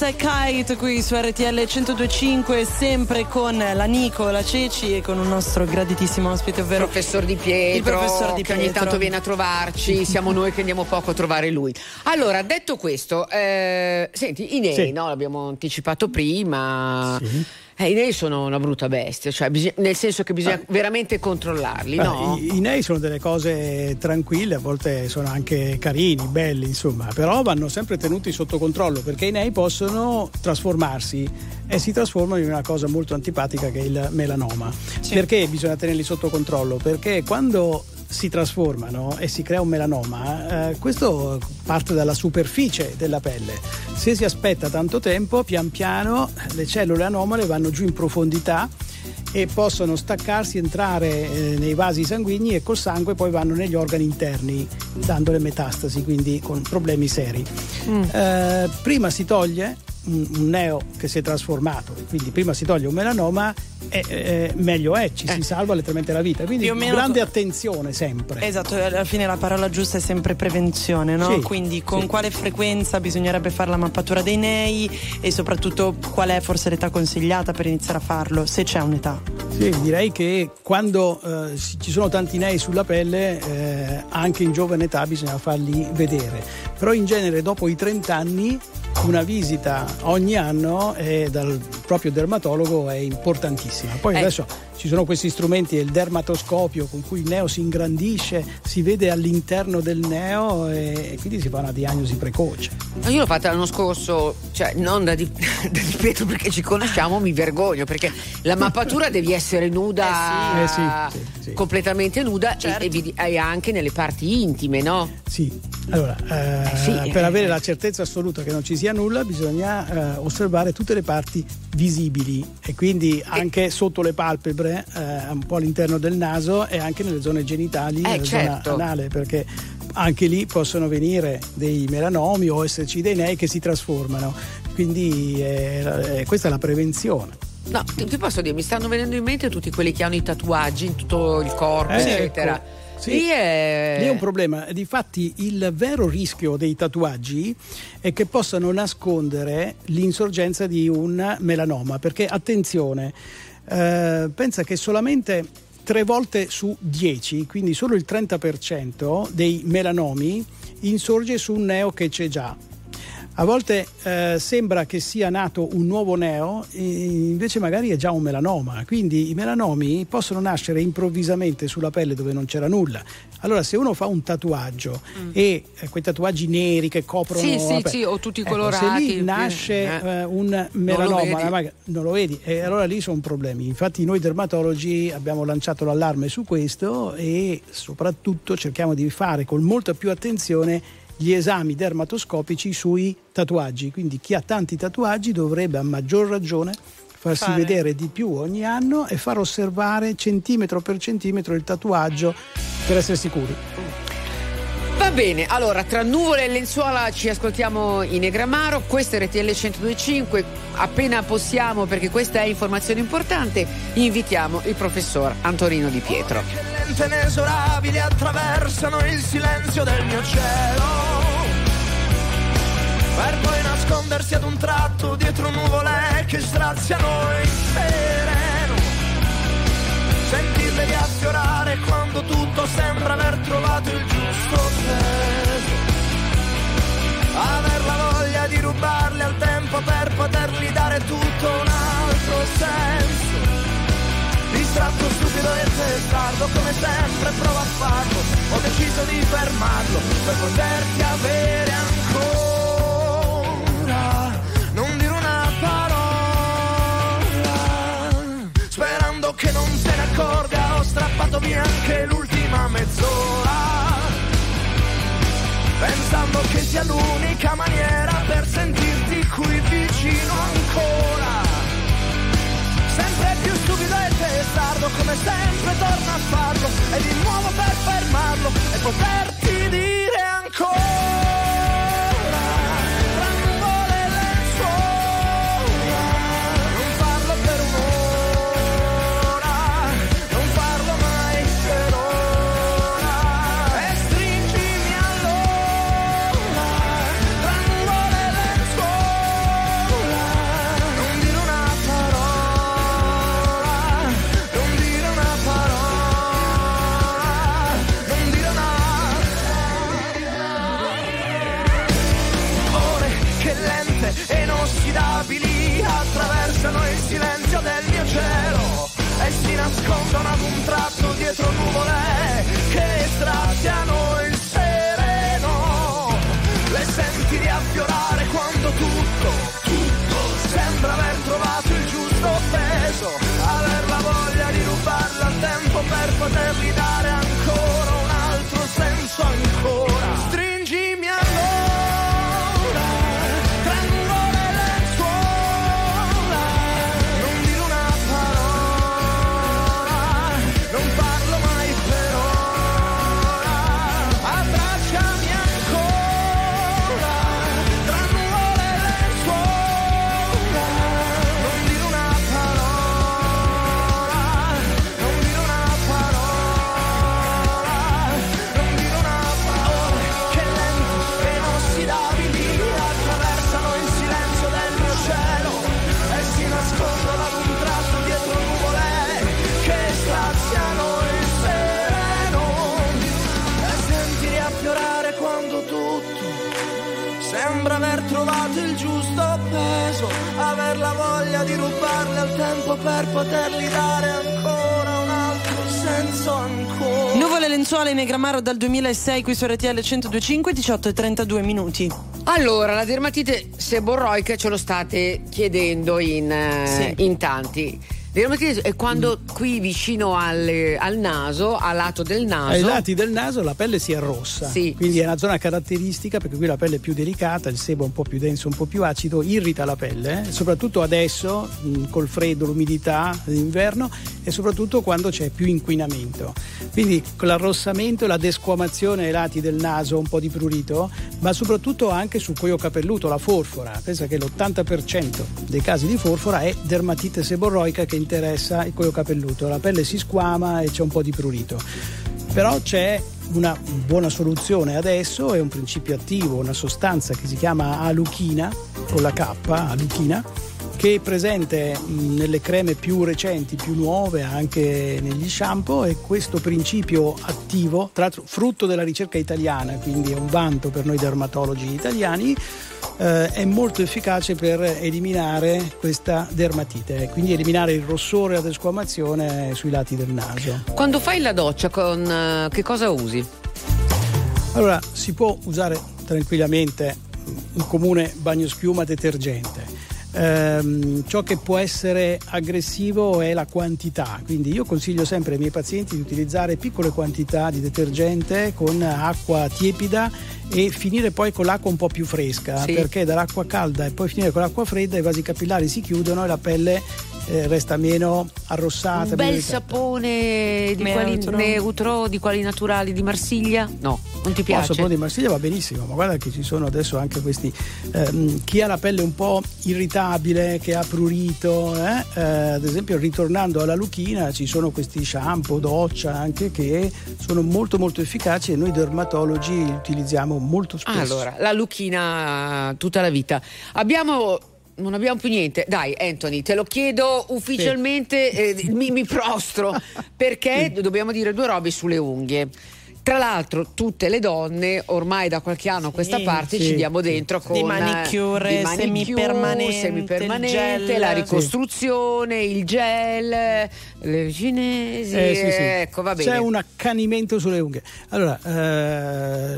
Questa è Kite qui su RTL 1025, sempre con la Nico, la Ceci e con un nostro graditissimo ospite, ovvero professor Di Pietro, il professor Di che ogni Pietro. tanto viene a trovarci, siamo noi che andiamo poco a trovare lui. Allora, detto questo, eh, senti, i nei, Sì. no, l'abbiamo anticipato prima. Eh, I nei sono una brutta bestia, cioè bisogna- nel senso che bisogna veramente controllarli, Eh, no? I, i nei sono delle cose tranquille, a volte sono anche carini, belli, insomma, però vanno sempre tenuti sotto controllo perché i nei possono trasformarsi e si trasformano in una cosa molto antipatica che è il melanoma. Perché bisogna tenerli sotto controllo? Perché quando si trasformano e si crea un melanoma, eh, questo parte dalla superficie della pelle. Se si aspetta tanto tempo, pian piano le cellule anomale vanno giù in profondità e possono staccarsi, entrare eh, nei vasi sanguigni e col sangue poi vanno negli organi interni, dando le metastasi, quindi con problemi seri. Eh, prima si toglie un, neo che si è trasformato, quindi prima si toglie un melanoma e eh, meglio è, ci si salva letteralmente la vita. Quindi grande attenzione sempre. Esatto, alla fine la parola giusta è sempre prevenzione, no? Sì, Quindi con sì. quale frequenza bisognerebbe fare la mappatura dei nei e soprattutto qual è forse l'età consigliata per iniziare a farlo, se c'è un'età. Sì, direi che quando eh, ci sono tanti nei sulla pelle, eh, anche in giovane età bisogna farli vedere. Però in genere dopo i 30 anni una visita ogni anno eh, dal proprio dermatologo è importantissima. Poi Eh. adesso ci sono questi strumenti, il dermatoscopio con cui il neo si ingrandisce, si vede all'interno del neo e, e quindi si fa una diagnosi precoce. Ma Io l'ho fatta l'anno scorso, cioè non da, di, da Di Pietro perché ci conosciamo, mi vergogno perché la mappatura devi essere nuda, Eh sì. Eh sì, sì, completamente nuda e- e, vedi- e anche nelle parti intime, no? Sì, allora eh, sì, per eh. avere la certezza assoluta che non ci sia nulla bisogna eh, osservare tutte le parti visibili e quindi anche sotto le palpebre, eh, un po' all'interno del naso e anche nelle zone genitali, Eh, nella certo. zona anale, perché anche lì possono venire dei melanomi o esserci dei nei che si trasformano. Quindi eh, eh, questa è la prevenzione. No, ti, posso dire, mi stanno venendo in mente tutti quelli che hanno i tatuaggi in tutto il corpo, Eh, eccetera. ecco. Sì. Lì è... Lì è un problema. Difatti, il vero rischio dei tatuaggi è che possano nascondere l'insorgenza di un melanoma. Perché, attenzione, eh, pensa che solamente tre volte su 10, quindi solo il 30% dei melanomi insorge su un neo che c'è già. A volte eh, sembra che sia nato un nuovo neo, invece magari è già un melanoma. Quindi i melanomi possono nascere improvvisamente sulla pelle dove non c'era nulla. Allora, se uno fa un tatuaggio e eh, quei tatuaggi neri che coprono. Mm. Sì, sì, sì, o tutti ecco, colorati. Se lì nasce Eh. eh, un melanoma, vedi. magari non lo vedi, e allora lì sono problemi. Infatti, noi dermatologi abbiamo lanciato l'allarme su questo e soprattutto cerchiamo di fare con molta più attenzione gli esami dermatoscopici sui tatuaggi. Quindi chi ha tanti tatuaggi dovrebbe a maggior ragione farsi Fare. vedere di più ogni anno e far osservare centimetro per centimetro il tatuaggio per essere sicuri. Va bene, allora tra nuvole e lenzuola ci ascoltiamo in Negramaro, questo è RTL 1025, appena possiamo perché questa è informazione importante, invitiamo il professor Antonino Di Pietro. Che lente inesorabili attraversano il silenzio del mio cielo. Per poi nascondersi ad un tratto dietro nuvole che straziano il tutto sembra aver trovato il giusto peso. Aver la voglia di rubarle al tempo per potergli dare tutto un altro senso. Distratto, stupido e testardo come sempre provo a farlo Ho deciso di fermarlo per poterti avere ancora Non dire una parola Sperando che non se ne accorga Ho strappato via anche l'ultima mezz'ora. Pensando che sia l'unica maniera per sentirti qui vicino ancora. Sempre più stupido e testardo Come sempre torno a farlo E di nuovo per fermarlo E poterti dire ancora cielo e si nascondono ad un tratto dietro nuvole che straziano il sereno. Le senti riaffiorare quando tutto, tutto sembra aver trovato il giusto peso, aver la voglia di rubarla al tempo per potergli dare ancora un sembra voglia di rubarle al tempo per poterli dare ancora un altro senso ancora. Nuvole lenzuola in Negramaro dal 2006 qui su RTL 1025 18 e 32 minuti. Allora, la dermatite seborroica ce lo state chiedendo in, eh, in tanti. Dermatite è quando qui vicino al, al naso, a lato del naso. Ai lati del naso la pelle si arrossa, Sì. quindi è una zona caratteristica perché qui la pelle è più delicata, il sebo è un po' più denso, un po' più acido, irrita la pelle, eh, soprattutto adesso mh, col freddo, l'umidità d'inverno e soprattutto quando c'è più inquinamento. Quindi con l'arrossamento e la desquamazione ai lati del naso, un po' di prurito, ma soprattutto anche sul cuoio capelluto, la forfora. Pensa che l'80% dei casi di forfora è dermatite seborroica che interessa il cuoio capelluto. La pelle si squama e c'è un po' di prurito. Però c'è una buona soluzione adesso, è un principio attivo, una sostanza che si chiama aluchina, con la K, aluchina, che è presente nelle creme più recenti, più nuove, anche negli shampoo e questo principio attivo, tra l'altro frutto della ricerca italiana, quindi è un vanto per noi dermatologi italiani, eh, è molto efficace per eliminare questa dermatite, quindi eliminare il rossore e la desquamazione sui lati del naso. Quando fai la doccia, con eh, che cosa usi? Allora, si può usare tranquillamente un comune bagnoschiuma detergente. Ehm, ciò che può essere aggressivo è la quantità, quindi io consiglio sempre ai miei pazienti di utilizzare piccole quantità di detergente con acqua tiepida e finire poi con l'acqua un po' più fresca, Sì. perché dall'acqua calda e poi finire con l'acqua fredda i vasi capillari si chiudono e la pelle eh, resta meno arrossata. Un meno bel irritata. sapone di quali Neutro. neutro, di quali naturali, di Marsiglia? No, non ti No, il piace? sapone di Marsiglia va benissimo, ma guarda che ci sono adesso anche questi. ehm, chi ha la pelle un po' irritabile, che ha prurito, eh, eh, ad esempio ritornando alla luchina ci sono questi shampoo, doccia anche che sono molto molto efficaci e noi dermatologi li utilizziamo molto spesso. Allora, la lucchina tutta la vita. Abbiamo. Non abbiamo più niente. Dai, Anthony, te lo chiedo ufficialmente, eh, mi, mi prostro, perché dobbiamo dire due robe sulle unghie. Tra l'altro, tutte le donne ormai da qualche anno a questa parte sì, ci diamo dentro con Di manicure, di manicure, semipermanente, semipermanente, la ricostruzione, il gel, le cinesi. Eh, sì, sì. Ecco, va bene. C'è un accanimento sulle unghie. Allora, eh,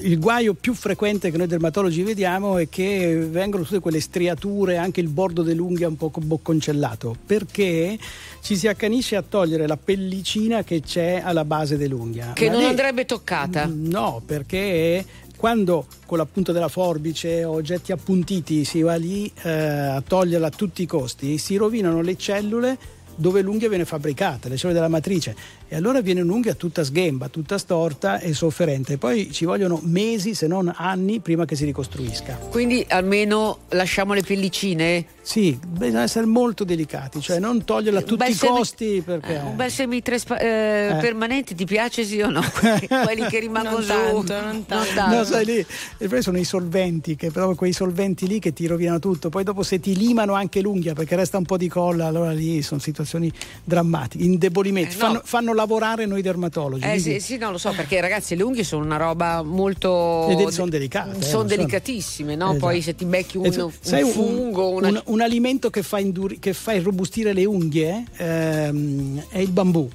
il guaio più frequente che noi dermatologi vediamo è che vengono tutte quelle striature, anche il bordo dell'unghia un po' bocconcellato, perché ci si accanisce a togliere la pellicina che c'è alla base dell'unghia. Che Ma non lì- andrebbe toccata. No, perché quando con la punta della forbice o oggetti appuntiti si va lì eh, a toglierla a tutti i costi, si rovinano le cellule dove l'unghia viene fabbricata, le cellule della matrice e allora viene un'unghia tutta sghemba, tutta storta e sofferente. Poi ci vogliono mesi, se non anni, prima che si ricostruisca. Quindi almeno lasciamo le pellicine? Sì, bisogna essere molto delicati, cioè non toglierla a tutti i semi- costi perché... Eh, un bel semitrespa- eh, Eh. permanente ti piace sì o no? Quelli che rimangono Non su. tanto, non tanto. No, sai lì, problema sono i solventi, che però quei solventi lì che ti rovinano tutto. Poi dopo se ti limano anche l'unghia perché resta un po' di colla, allora lì sono situazioni drammatiche, indebolimenti. Eh, no. fanno, fanno lavorare noi dermatologi. Eh sì, sì, no, lo so, perché ragazzi le unghie sono una roba molto... Ed- sono delicate, eh, Sono delicatissime, no? Esatto. Poi se ti becchi un, sai, un- fungo, una... un, un alimento che fa, induri- che fa irrobustire le unghie ehm, è il bambù.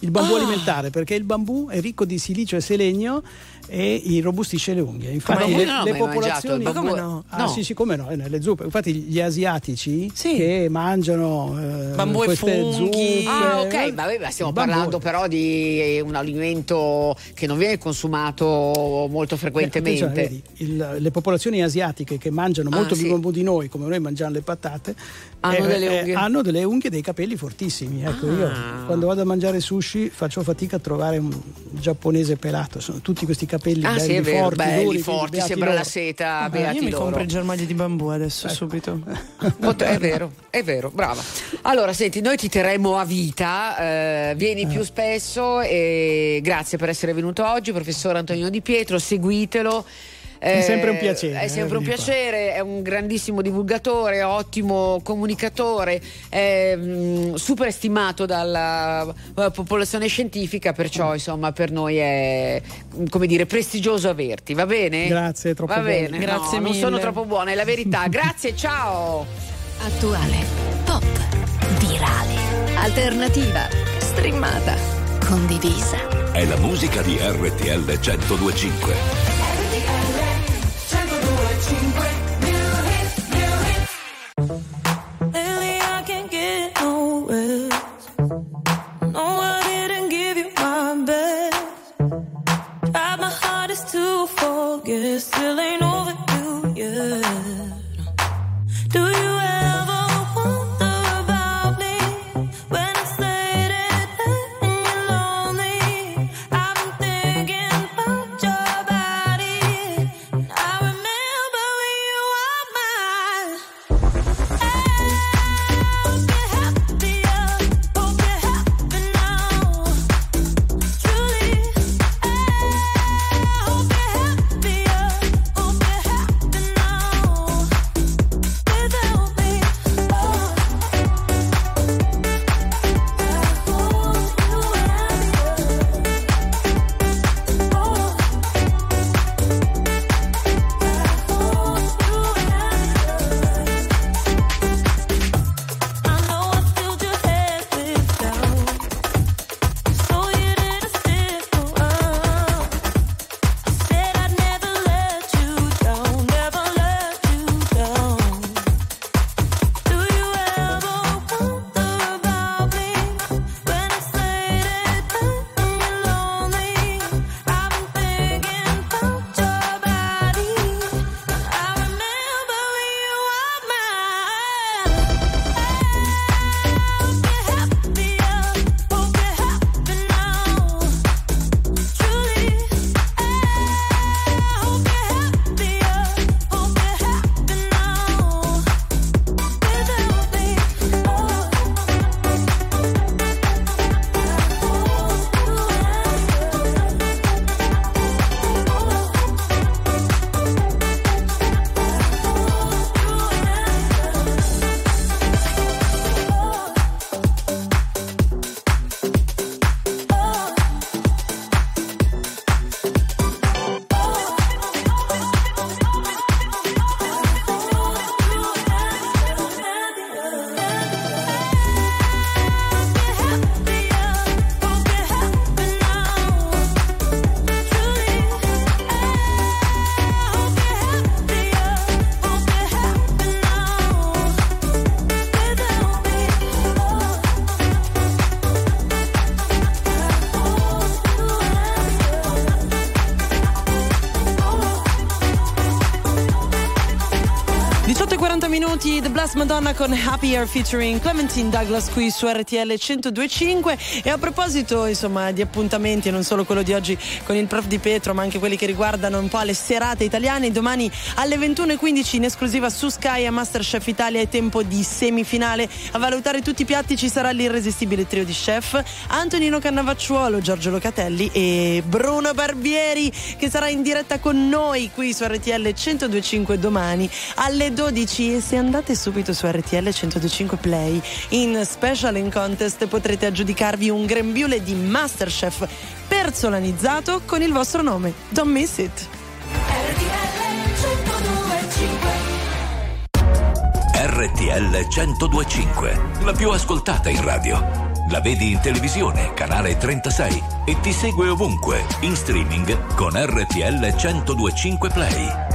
Il bambù Ah! alimentare, perché il bambù è ricco di silicio e selenio e irrobustisce le unghie. Infatti, le, ho le mangiato popolazioni. il bambù. Ma come no? Ah, No. sì, sì, come no, è nelle zuppe. Infatti, gli asiatici Sì. che mangiano eh, Bambù e funghi. zuppe. Ah, ok, eh, ma stiamo il bambù- parlando però di un alimento che non viene consumato molto Eh, frequentemente. attenzione, vedi, il- le popolazioni asiatiche che mangiano Ah, molto sì. più bambù di noi, come noi mangiamo le patate, Hanno eh, delle eh, unghie. hanno delle unghie e dei capelli fortissimi. Ecco, Ah. io quando vado a mangiare sushi faccio fatica a trovare un giapponese pelato, sono tutti questi capelli Ah, belli sì, è vero, forti, belli, duri, forti, sembra loro. la seta, Eh, beati io mi loro. compro il germoglio di bambù adesso, Ecco. subito. Pot- È vero, è vero, brava. Allora, senti, noi ti terremo a vita, eh, vieni più spesso e grazie per essere venuto oggi, professor Antonino Di Pietro, seguitelo. È Eh, sempre un piacere, È eh, sempre un venire qua. piacere, è un grandissimo divulgatore, ottimo comunicatore, è mm, super stimato dalla eh, popolazione scientifica, perciò insomma per noi è mm, come dire prestigioso averti, va bene? Grazie, troppo Va buoni. bene, Grazie no, non mille. sono troppo buona, è la verità. Grazie, ciao. Attuale, pop, virale, alternativa, streamata, condivisa. È la musica di RTL 1025. No. I didn't give you my best. Tried my hardest to forget, still ain't over you yet. Do you minuti The Blessed Madonna con Happier featuring Clementine Douglas qui su RTL 1025 e a proposito insomma di appuntamenti e non solo quello di oggi con il prof di Petro ma anche quelli che riguardano un po' le serate italiane domani alle 21.15 in esclusiva su Sky a Masterchef Italia è tempo di semifinale. A valutare tutti i piatti ci sarà l'irresistibile trio di chef Antonino Cannavacciuolo Giorgio Locatelli e Bruno Barbieri che sarà in diretta con noi qui su RTL 1025 domani alle 12 e se andate subito su RTL 1025 Play in special in contest potrete aggiudicarvi un grembiule di Masterchef personalizzato con il vostro nome. Don't miss it. RTL 1025, la più ascoltata in radio. La vedi in televisione, canale 36 e ti segue ovunque, in streaming con RTL 1025 Play.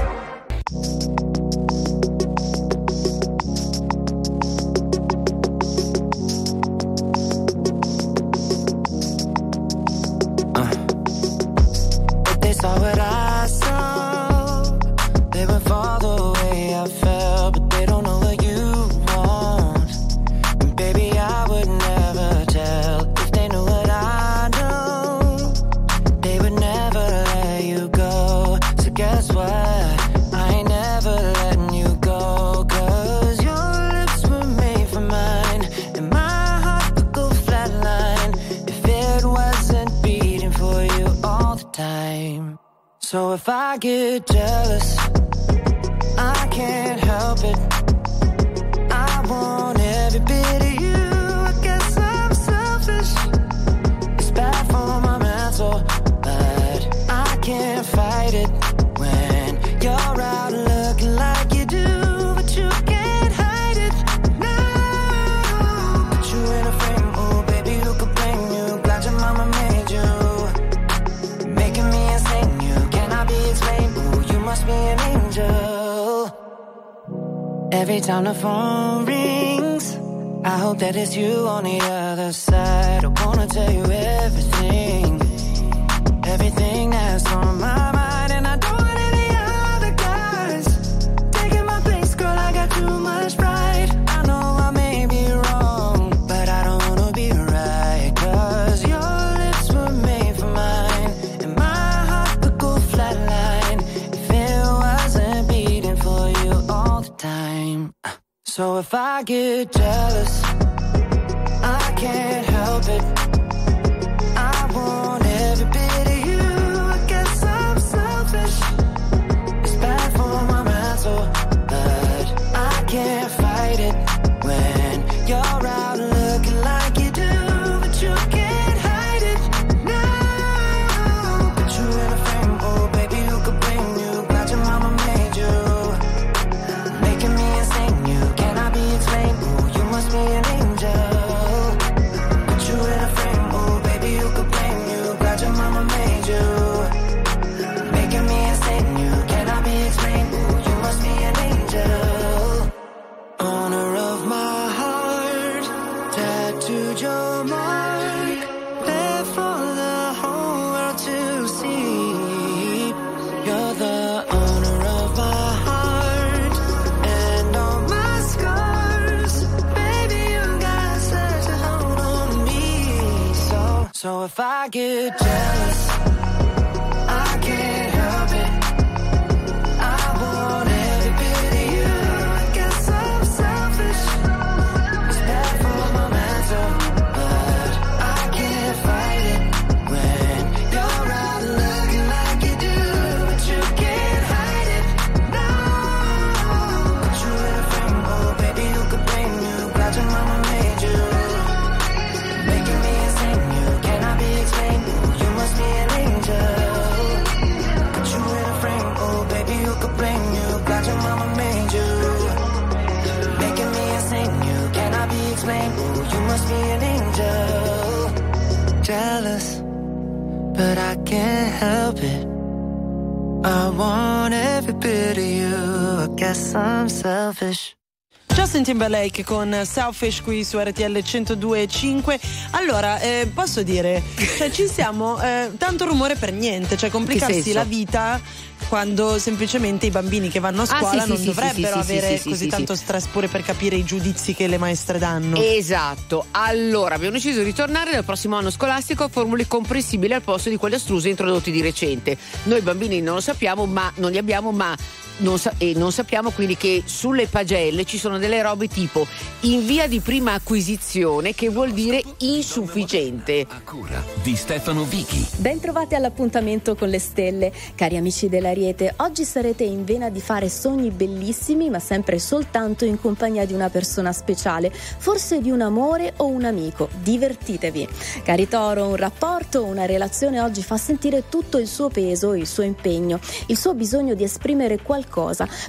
If I get jealous, I can't can't help it. I want every bit of you. I guess I'm selfish. Justin Timberlake con Selfish qui su RTL 102.5 allora eh, posso dire cioè ci siamo eh, tanto rumore per niente cioè complicarsi la vita quando semplicemente i bambini che vanno a Ah, scuola sì, non sì, dovrebbero sì, avere sì, sì, così sì, tanto stress pure per capire i giudizi che le maestre danno. Esatto, allora abbiamo deciso di ritornare dal prossimo anno scolastico a formule comprensibili al posto di quelle astruse introdotti di recente. Noi bambini non lo sappiamo, ma non li abbiamo, ma non sa- e non sappiamo quindi che sulle pagelle ci sono delle robe tipo in via di prima acquisizione, che vuol dire insufficiente. Di Stefano Vichi. Bentrovati all'appuntamento con le stelle, cari amici dell'Ariete. Oggi sarete in vena di fare sogni bellissimi, ma sempre soltanto in compagnia di una persona speciale, forse di un amore o un amico. Divertitevi. Cari Toro, un rapporto o una relazione oggi fa sentire tutto il suo peso, il suo impegno, il suo bisogno di esprimere qualcosa,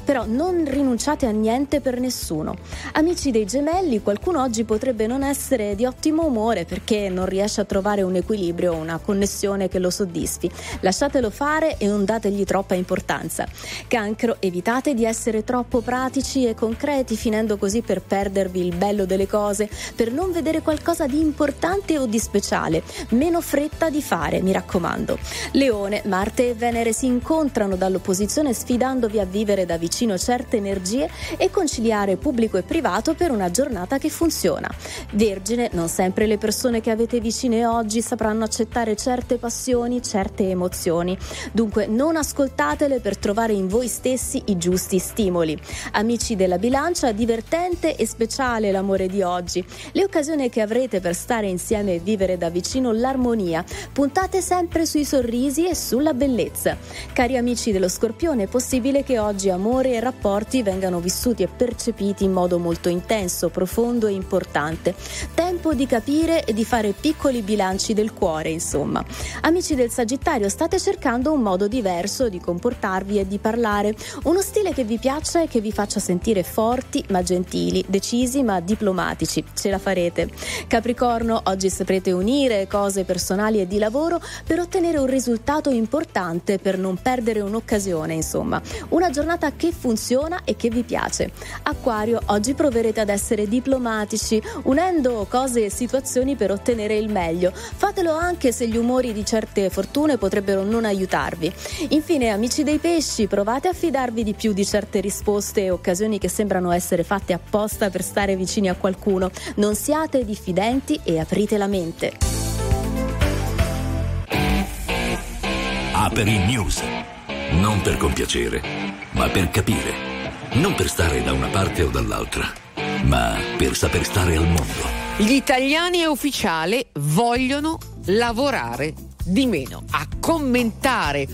però non rinunciate a niente per nessuno. Amici dei gemelli, qualcuno oggi potrebbe non essere di ottimo umore perché non riesce a trovare un equilibrio una connessione che lo soddisfi. Lasciatelo fare e non dategli troppa importanza. Cancro, evitate di essere troppo pratici e concreti, finendo così per perdervi il bello delle cose, per non vedere qualcosa di importante o di speciale. Meno fretta di fare, mi raccomando. Leone, Marte e Venere si incontrano dall'opposizione sfidandovi a vivere da vicino certe energie e conciliare pubblico e privato per una giornata che funziona. Vergine, non sempre le persone che avete vicine oggi sapranno accettare certe passioni, certe emozioni. Dunque non ascoltatele per trovare in voi stessi i giusti stimoli. Amici della bilancia, divertente e speciale l'amore di oggi. Le occasioni che avrete per stare insieme e vivere da vicino l'armonia. Puntate sempre sui sorrisi e sulla bellezza. Cari amici dello Scorpione, è possibile che oggi amore e rapporti vengano vissuti e percepiti in modo molto intenso, profondo e importante. Tempo di capire e di fare piccoli bilanci del cuore, insomma. Amici del Sagittario, state cercando un modo diverso di comportarvi e di parlare, uno stile che vi piaccia e che vi faccia sentire forti ma gentili, decisi ma diplomatici. Ce la farete. Capricorno, oggi saprete unire cose personali e di lavoro per ottenere un risultato importante, per non perdere un'occasione, insomma. Una giornata che funziona e che vi piace. Acquario, oggi proverete ad essere diplomatici, unendo cose e situazioni per ottenere il meglio. Fatelo anche se gli umori di certe fortune potrebbero non aiutarvi. Infine, amici dei pesci, provate a fidarvi di più di certe risposte e occasioni che sembrano essere fatte apposta per stare vicini a qualcuno. Non siate diffidenti e aprite la mente. Aperi News. Non per compiacere, ma per capire. Non per stare da una parte o dall'altra, ma per saper stare al mondo. Gli italiani è ufficiale vogliono lavorare di meno, a commentare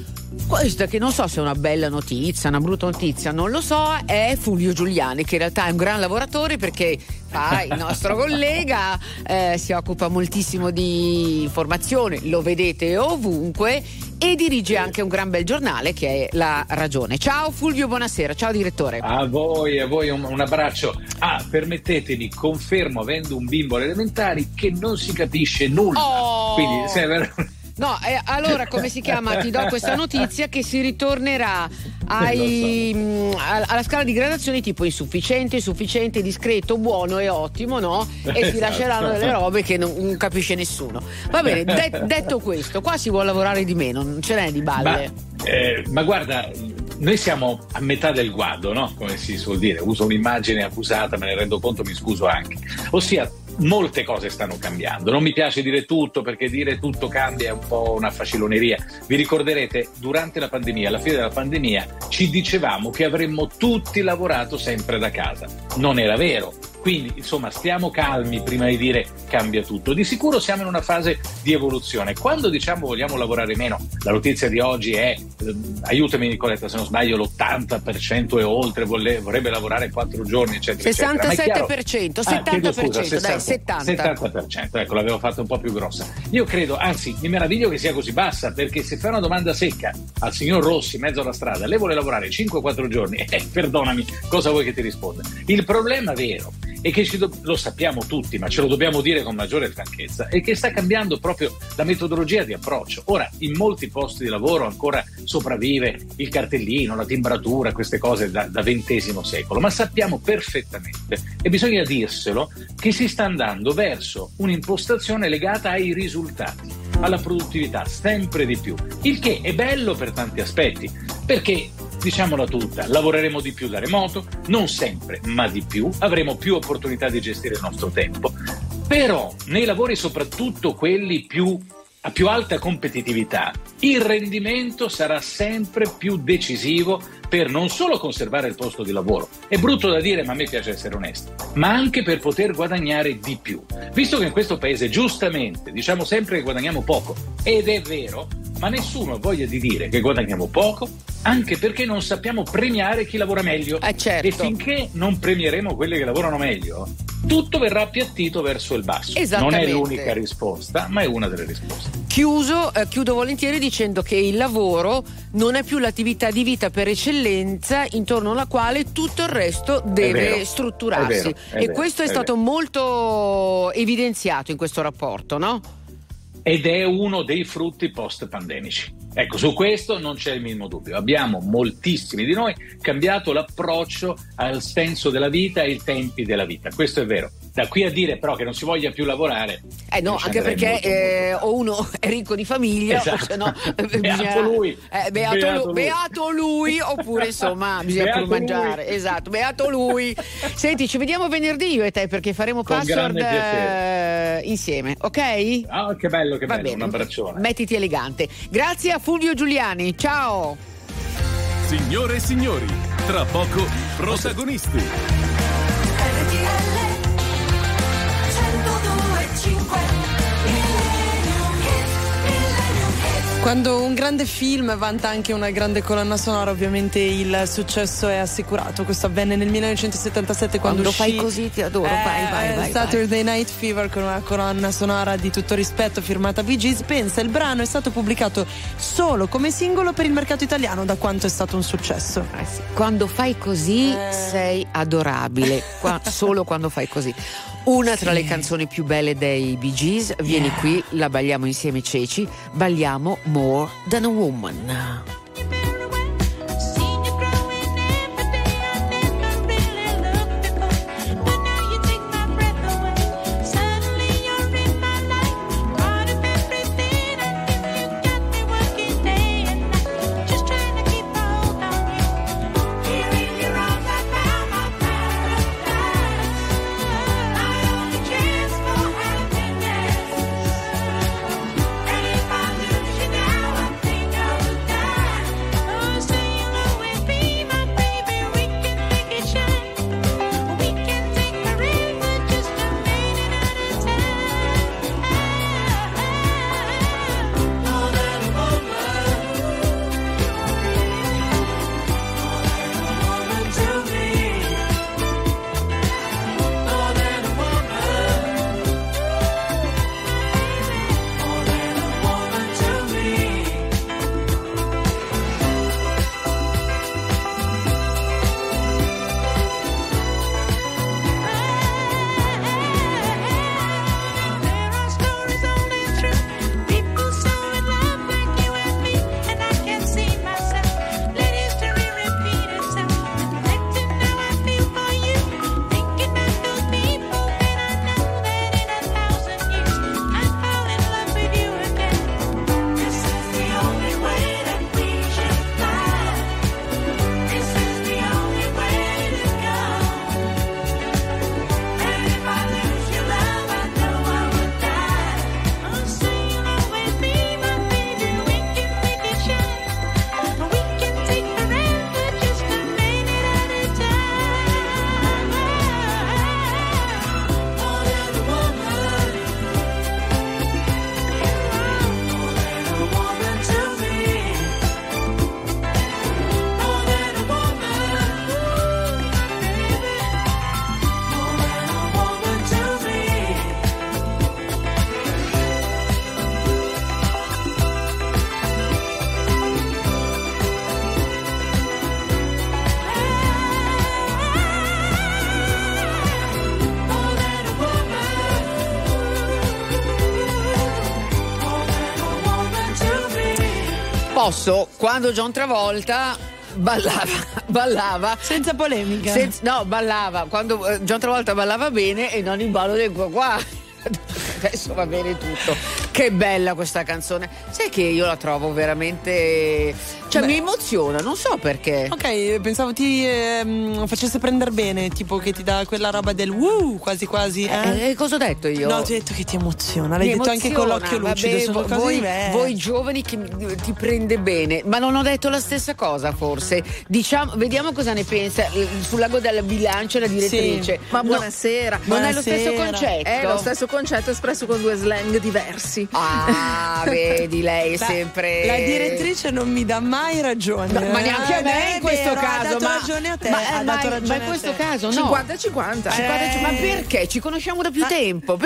questa che non so se è una bella notizia, una brutta notizia, non lo so, è Fulvio Giuliani che in realtà è un gran lavoratore perché fa il nostro collega, eh, si occupa moltissimo di informazione, lo vedete ovunque e dirige anche un gran bel giornale che è La Ragione. Ciao Fulvio, buonasera, ciao direttore. A voi, a voi un, un abbraccio. Ah, permettetemi, confermo avendo un bimbo alle elementari che non si capisce nulla. Oh! Quindi, se è vero- No, eh, allora come si chiama? Ti do questa notizia che si ritornerà ai, mh, a- alla scala di gradazioni tipo insufficiente, sufficiente, discreto, buono e ottimo, no? E si Esatto. lasceranno delle robe che non, non capisce nessuno. Va bene, de- detto questo, qua si vuole lavorare di meno, non ce n'è di ma, balle. eh, ma guarda, noi siamo a metà del guado, no? Come si suol dire. Uso un'immagine abusata, me ne rendo conto, mi scuso anche. Ossia, molte cose stanno cambiando. Non mi piace dire tutto perché dire tutto cambia è un po' una faciloneria. Vi ricorderete, durante la pandemia, alla fine della pandemia, ci dicevamo che avremmo tutti lavorato sempre da casa. Non era vero. Quindi, insomma, stiamo calmi prima di dire cambia tutto. Di sicuro siamo in una fase di evoluzione. Quando diciamo vogliamo lavorare meno, la notizia di oggi è, eh, aiutami Nicoletta se non sbaglio, l'80% e oltre volle- vorrebbe lavorare quattro giorni, eccetera. eccetera. Ma è chiaro- 67%, Ah, chiedo 70%, scusa, dai, 70. 70%, ecco, l'avevo fatto un po' più grossa. Io credo, anzi, mi meraviglio che sia così bassa, perché se fai una domanda secca al signor Rossi in mezzo alla strada, lei vuole lavorare 5-4 giorni, eh, perdonami, cosa vuoi che ti risponda? Il problema vero è che do- lo sappiamo tutti, ma ce lo dobbiamo dire con maggiore franchezza, è che sta cambiando proprio la metodologia di approccio. Ora, in molti posti di lavoro ancora sopravvive il cartellino, la timbratura, queste cose da XX secolo, ma sappiamo perfettamente, e bisogna dirselo, che si sta andando verso un'impostazione legata ai risultati, alla produttività, sempre di più. Il che è bello per tanti aspetti, perché diciamola tutta, lavoreremo di più da remoto, non sempre, ma di più, avremo più opportunità di gestire il nostro tempo. Però nei lavori, soprattutto quelli più a più alta competitività, il rendimento sarà sempre più decisivo per non solo conservare il posto di lavoro, è brutto da dire ma a me piace essere onesti, ma anche per poter guadagnare di più. Visto che in questo paese giustamente diciamo sempre che guadagniamo poco, ed è vero, ma nessuno ha voglia di dire che guadagniamo poco, anche perché non sappiamo premiare chi lavora meglio. E finché non premieremo quelli che lavorano meglio, tutto verrà appiattito verso il basso. Non è l'unica risposta, ma è una delle risposte. Chiuso, eh, chiudo volentieri dicendo che il lavoro non è più l'attività di vita per eccellenza intorno alla quale tutto il resto deve vero, strutturarsi. è vero, è e vero, questo è, è stato molto evidenziato in questo rapporto, no? ed è uno dei frutti post pandemici. Ecco, su questo non c'è il minimo dubbio. Abbiamo moltissimi di noi cambiato l'approccio al senso della vita e ai tempi della vita. Questo è vero. Da qui a dire però che non si voglia più lavorare. Eh no, anche perché molto, eh, o uno è ricco di famiglia, Esatto. se no eh, Beato lui. eh, beato, Beato lu- lui. beato lui, oppure insomma bisogna Beato pur mangiare. lui. Esatto, beato lui. Senti, ci vediamo venerdì io e te perché faremo Con password eh, insieme, ok? Ah, che bello, che Va bello, bene. un abbraccione. Mettiti elegante. Grazie a Fulvio Giuliani, ciao! Signore e signori, tra poco protagonisti. RTL 102.5 Quando un grande film vanta anche una grande colonna sonora, ovviamente il successo è assicurato. Questo avvenne nel 1977 quando, Quando uscì fai così ti adoro, vai, vai, eh, vai, Saturday Night Fever con una colonna sonora di tutto rispetto firmata Bee Gees. Pensa, il brano è stato pubblicato solo come singolo per il mercato italiano, da quanto è stato un successo. Quando fai così Eh. sei adorabile, Qua- solo quando fai così. Una tra le canzoni più belle dei Bee Gees, vieni qui, la balliamo insieme Ceci, balliamo More Than a Woman. Posso, quando John Travolta ballava, ballava senza polemica. senza- no, ballava quando eh, John Travolta ballava bene e non il ballo del qua qua. Adesso va bene tutto. Che bella questa canzone. Sai che io la trovo veramente. Cioè, Beh. mi emoziona, non so perché. Ok, pensavo ti ehm, facesse prendere bene, tipo che ti dà quella roba del woo, quasi quasi. Eh? Eh, cosa ho detto io? No, ti ho detto che ti emoziona, l'hai Mi detto anche con emoziona, l'occhio lucido. vabbè, sono vo- cose voi, diverse. voi giovani che ti prende bene, ma non ho detto la stessa cosa forse. Diciamo, vediamo cosa ne pensa eh, sul lago della bilancia la direttrice. Ma No, buonasera. non è lo stesso Buonasera. concetto. È lo stesso concetto espresso con due slang diversi. Ah, vedi, lei è La- sempre. La direttrice non mi dà mai ragione. No, ma neanche a Eh, me è in questo vero, caso. Ha dato ma, ragione a te. Ma, ha ma- dato ma in questo caso no. 50 e 50. 50, Eh. Ma perché? Ci conosciamo da più tempo.